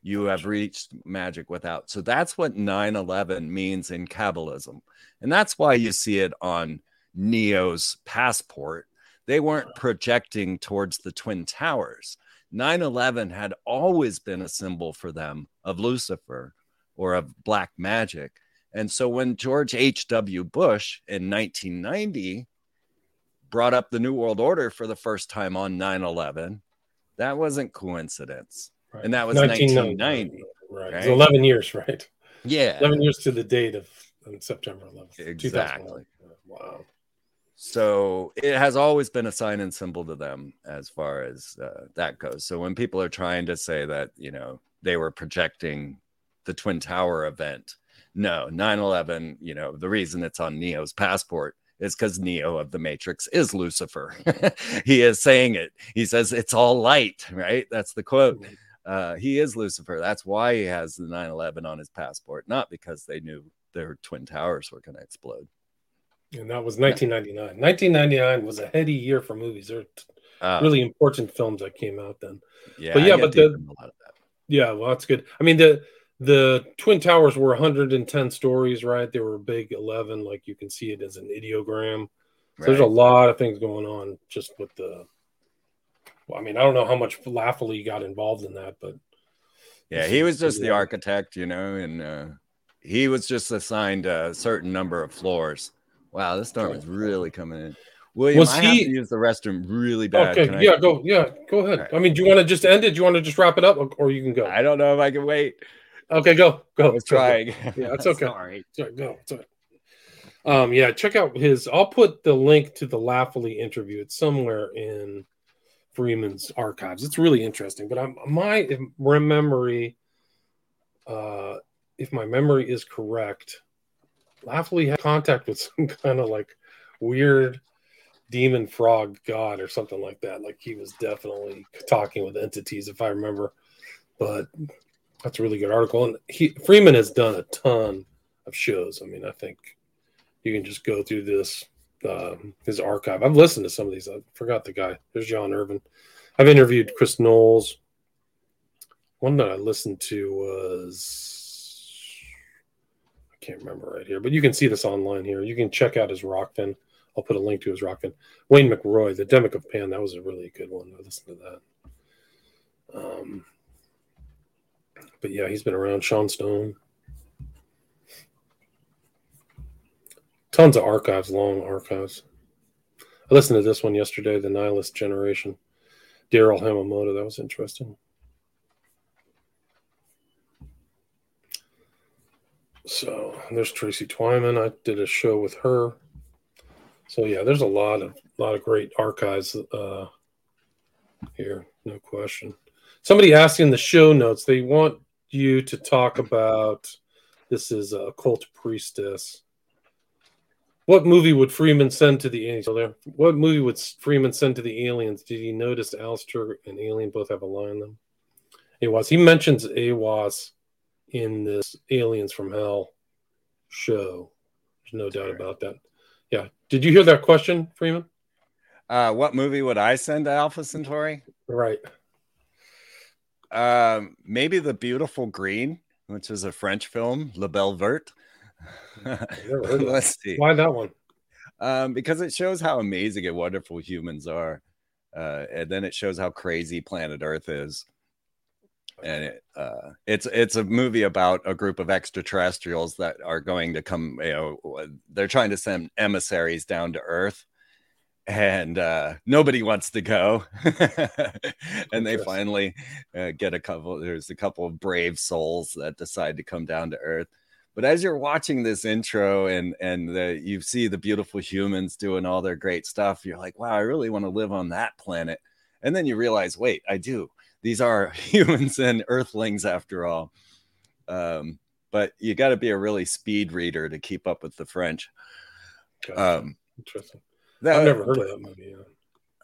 You have reached magic without. So that's what 9 11 means in Kabbalism. And that's why you see it on Neo's passport. They weren't uh-huh. projecting towards the Twin Towers. 9 11 had always been a symbol for them of Lucifer or of black magic. And so when George H.W. Bush in 1990 brought up the New World Order for the first time on 9 11, that wasn't coincidence. Right. And that was 1990. Right. right? 11 years, right? Yeah. 11 years to the date of September 11th. Exactly. Wow. So it has always been a sign and symbol to them as far as uh, that goes. So when people are trying to say that, you know, they were projecting the Twin Tower event, no, 9 11, you know, the reason it's on Neo's passport is because Neo of the Matrix is Lucifer. he is saying it. He says it's all light, right? That's the quote. Uh, he is Lucifer. That's why he has the 9 11 on his passport, not because they knew their twin towers were going to explode. And that was 1999. 1999 was a heady year for movies. There were uh, really important films that came out then. Yeah, but yeah, but the yeah, well, that's good. I mean the the Twin Towers were 110 stories, right? They were a big 11, like you can see it as an ideogram. So there's a lot of things going on just with the. Well, I mean, I don't know how much Laffoley got involved in that, but yeah, he was just the architect, you know, and uh, he was just assigned a certain number of floors. Wow, this storm is really coming in. William, was I he... have to use the restroom really bad. Okay, yeah, go, yeah, go ahead. Right. I mean, do you want to just end it? Do you want to just wrap it up, or you can go? I don't know if I can wait. Okay, go, go. I was trying. Yeah, it's okay. Sorry. Sorry, go. Sorry. Um, yeah, check out his. I'll put the link to the Laffoley interview. It's somewhere in Freeman's archives. It's really interesting. But I'm my memory, uh, if my memory is correct, Laffoley had contact with some kind of like weird demon frog god or something like that. Like he was definitely talking with entities, if I remember. But that's a really good article. And he Freeman has done a ton of shows. I mean, I think you can just go through this uh, his archive. I've listened to some of these. I forgot the guy. There's John Irvin. I've interviewed Chris Knowles. One that I listened to was I can't remember right here, but you can see this online here. You can check out his Rokfin. I'll put a link to his Rokfin. Wayne McRoy, the Demic of Pan. That was a really good one. I listened to that. Um, but yeah, he's been around. Sean Stone. Tons of archives, long archives. I listened to this one yesterday, The Nihilist Generation. Darrell Hamamoto. That was interesting. So there's Tracy Twyman. I did a show with her. So yeah, there's a lot of lot of great archives uh, here, no question. Somebody asked in the show notes they want you to talk about this is a cult priestess. What movie would Freeman send to the aliens? there. What movie would Freeman send to the aliens? Did he notice Aleister and Alien both have a line in them? Aiwass. He mentions Aiwass in this Aliens from Hell show. There's no doubt about that. Yeah. Did you hear that question, Freeman? Uh, what movie would I send to Alpha Centauri? Right. Um, maybe The Beautiful Green, which is a French film, La Belle Verte. Let's see. Why that one? Um, because it shows how amazing and wonderful humans are. Uh, and then it shows how crazy planet Earth is. And it, uh, it's it's a movie about a group of extraterrestrials that are going to come. You know, they're trying to send emissaries down to Earth, and uh, nobody wants to go. and they finally uh, get a couple. There's a couple of brave souls that decide to come down to Earth. But as you're watching this intro and and the, you see the beautiful humans doing all their great stuff, you're like, wow, I really want to live on that planet. And then you realize, wait, I do. These are humans and Earthlings after all. Um, but you got to be a really speed reader to keep up with the French. Gotcha. Um, Interesting. That, I've never heard of that movie.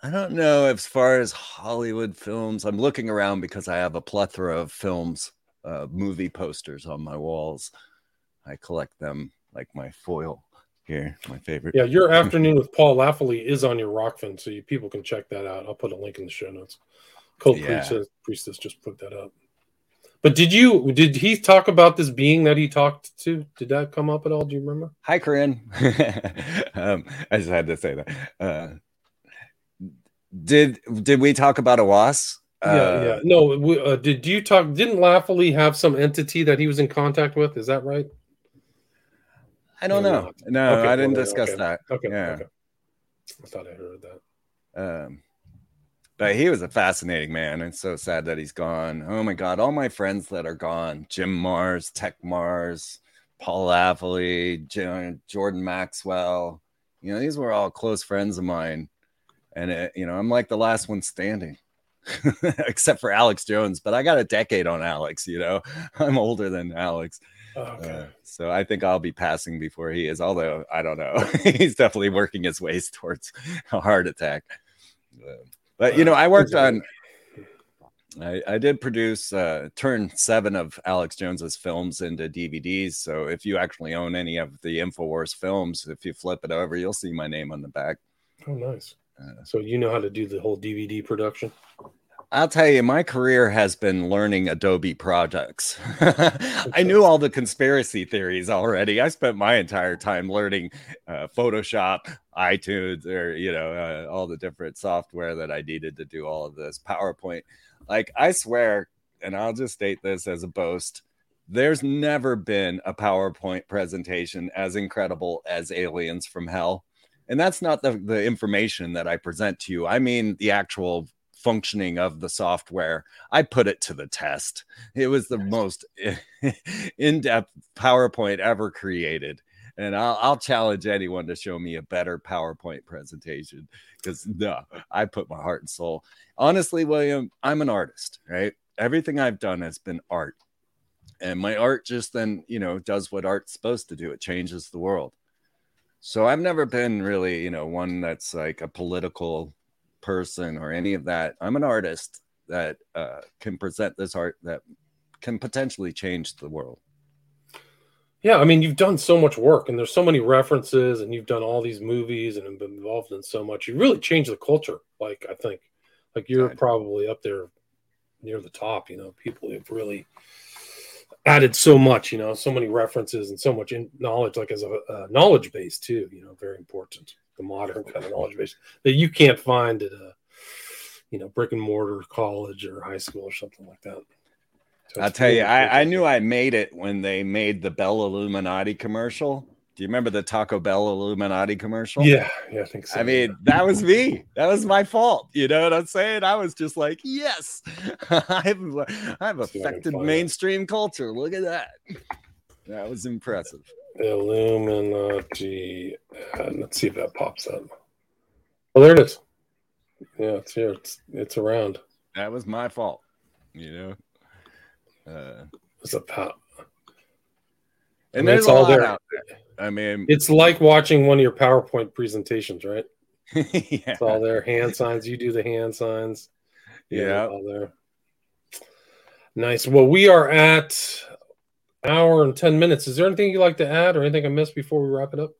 I don't know as far as Hollywood films. I'm looking around because I have a plethora of films, uh, movie posters on my walls. I collect them like my foil here, my favorite. Yeah, your afternoon with Paul Laffoley is on your Rokfin, so you people can check that out. I'll put a link in the show notes. Cult yeah. Priestess, Priestess just put that up. But did you did he talk about this being that he talked to? Did that come up at all? Do you remember? Hi, Corinne. um, I just had to say that. Uh, did did we talk about Aiwass? Yeah, uh, yeah. No, uh, did you talk? Didn't Laffoley have some entity that he was in contact with? Is that right? I don't know. No, okay, I didn't well, discuss okay. that. Okay, yeah. okay. I thought I heard that. Um, but he was a fascinating man. It's so sad that he's gone. Oh my God. All my friends that are gone Jim Marrs, Texe Marrs, Paul Laffoley, Jordan Maxwell. You know, these were all close friends of mine. And, it, you know, I'm like the last one standing, except for Alex Jones. But I got a decade on Alex, you know, I'm older than Alex. Okay. Uh, so I think I'll be passing before he is, although I don't know. He's definitely working his ways towards a heart attack. Uh, but you know, I worked on. I, I did produce uh, turn seven of Alex Jones's films into DVDs. So if you actually own any of the Infowars films, if you flip it over, you'll see my name on the back. Oh, nice. Uh, so you know how to do the whole DVD production? I'll tell you, my career has been learning Adobe products. I knew all the conspiracy theories already. I spent my entire time learning uh, Photoshop, iTunes, or you know, uh, all the different software that I needed to do all of this. PowerPoint, like I swear, and I'll just state this as a boast: there's never been a PowerPoint presentation as incredible as Aliens from Hell. And that's not the, the information that I present to you. I mean the actual functioning of the software. I put it to the test. It was the most in depth PowerPoint ever created. And I'll, I'll, challenge anyone to show me a better PowerPoint presentation because no, I put my heart and soul. Honestly, William, I'm an artist, right? Everything I've done has been art. And my art just then, you know, does what art's supposed to do it changes the world. So I've never been really, you know, one that's like a political person or any of that. I'm an artist that uh, can present this art that can potentially change the world. Yeah, I mean, you've done so much work, and there's so many references, and you've done all these movies and been involved in so much. You really changed the culture. Like I think, like you're probably up there near the top. You know, people have really added so much. You know, so many references and so much in knowledge, like as a, a knowledge base too. You know, very important the modern kind of knowledge base that you can't find at a you know brick and mortar college or high school or something like that. So I'll tell you, I, I knew I made it when they made the Bell Illuminati commercial. Do you remember the Taco Bell Illuminati commercial? Yeah, yeah, I think so. I mean, that was me. That was my fault. You know what I'm saying? I was just like, yes, I've I've affected mainstream culture. Look at that. That was impressive. Illuminati. Uh, let's see if that pops up. Oh, there it is. Yeah, it's here. It's it's around. That was my fault. You know. Uh, it's a pop. And, and it's all there. there. I mean, it's like watching one of your PowerPoint presentations, right? yeah. It's all there. Hand signs. You do the hand signs. Yeah. All there. Nice. Well, we are at hour and 10 minutes. Is there anything you'd like to add or anything I missed before we wrap it up?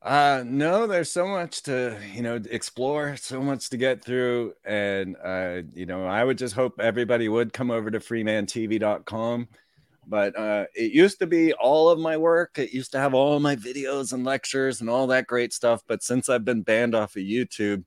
Uh no, there's so much to, you know, explore, so much to get through and uh you know, I would just hope everybody would come over to freemantv.com. But uh it used to be all of my work. It used to have all my videos and lectures and all that great stuff, but since I've been banned off of YouTube,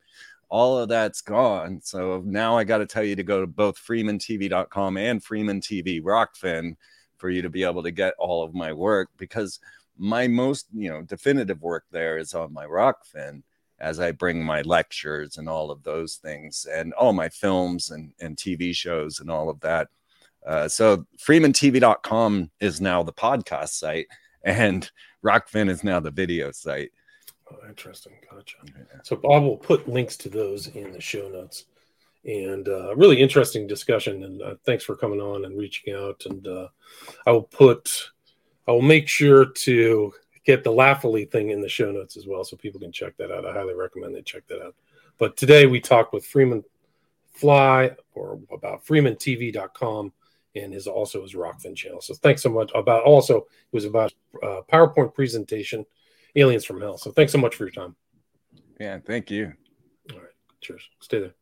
all of that's gone. So now I got to tell you to go to both freemantv.com and Freeman TV Rokfin for you to be able to get all of my work because my most you know definitive work there is on my Rokfin as I bring my lectures and all of those things and all my films and, and TV shows and all of that. Uh, so freemantv.com is now the podcast site and Rokfin is now the video site. Oh, interesting. Gotcha. So Bob will put links to those in the show notes and uh, really interesting discussion. And uh, thanks for coming on and reaching out. And uh, I will put, I will make sure to get the Laffoley thing in the show notes as well, so people can check that out. I highly recommend they check that out. But today we talked with Freeman Fly or about FreemanTV.com and his also his Rokfin channel. So thanks so much about also it was about uh, PowerPoint presentation, Aliens from Hell. So thanks so much for your time. Yeah, thank you. All right, cheers. Stay there.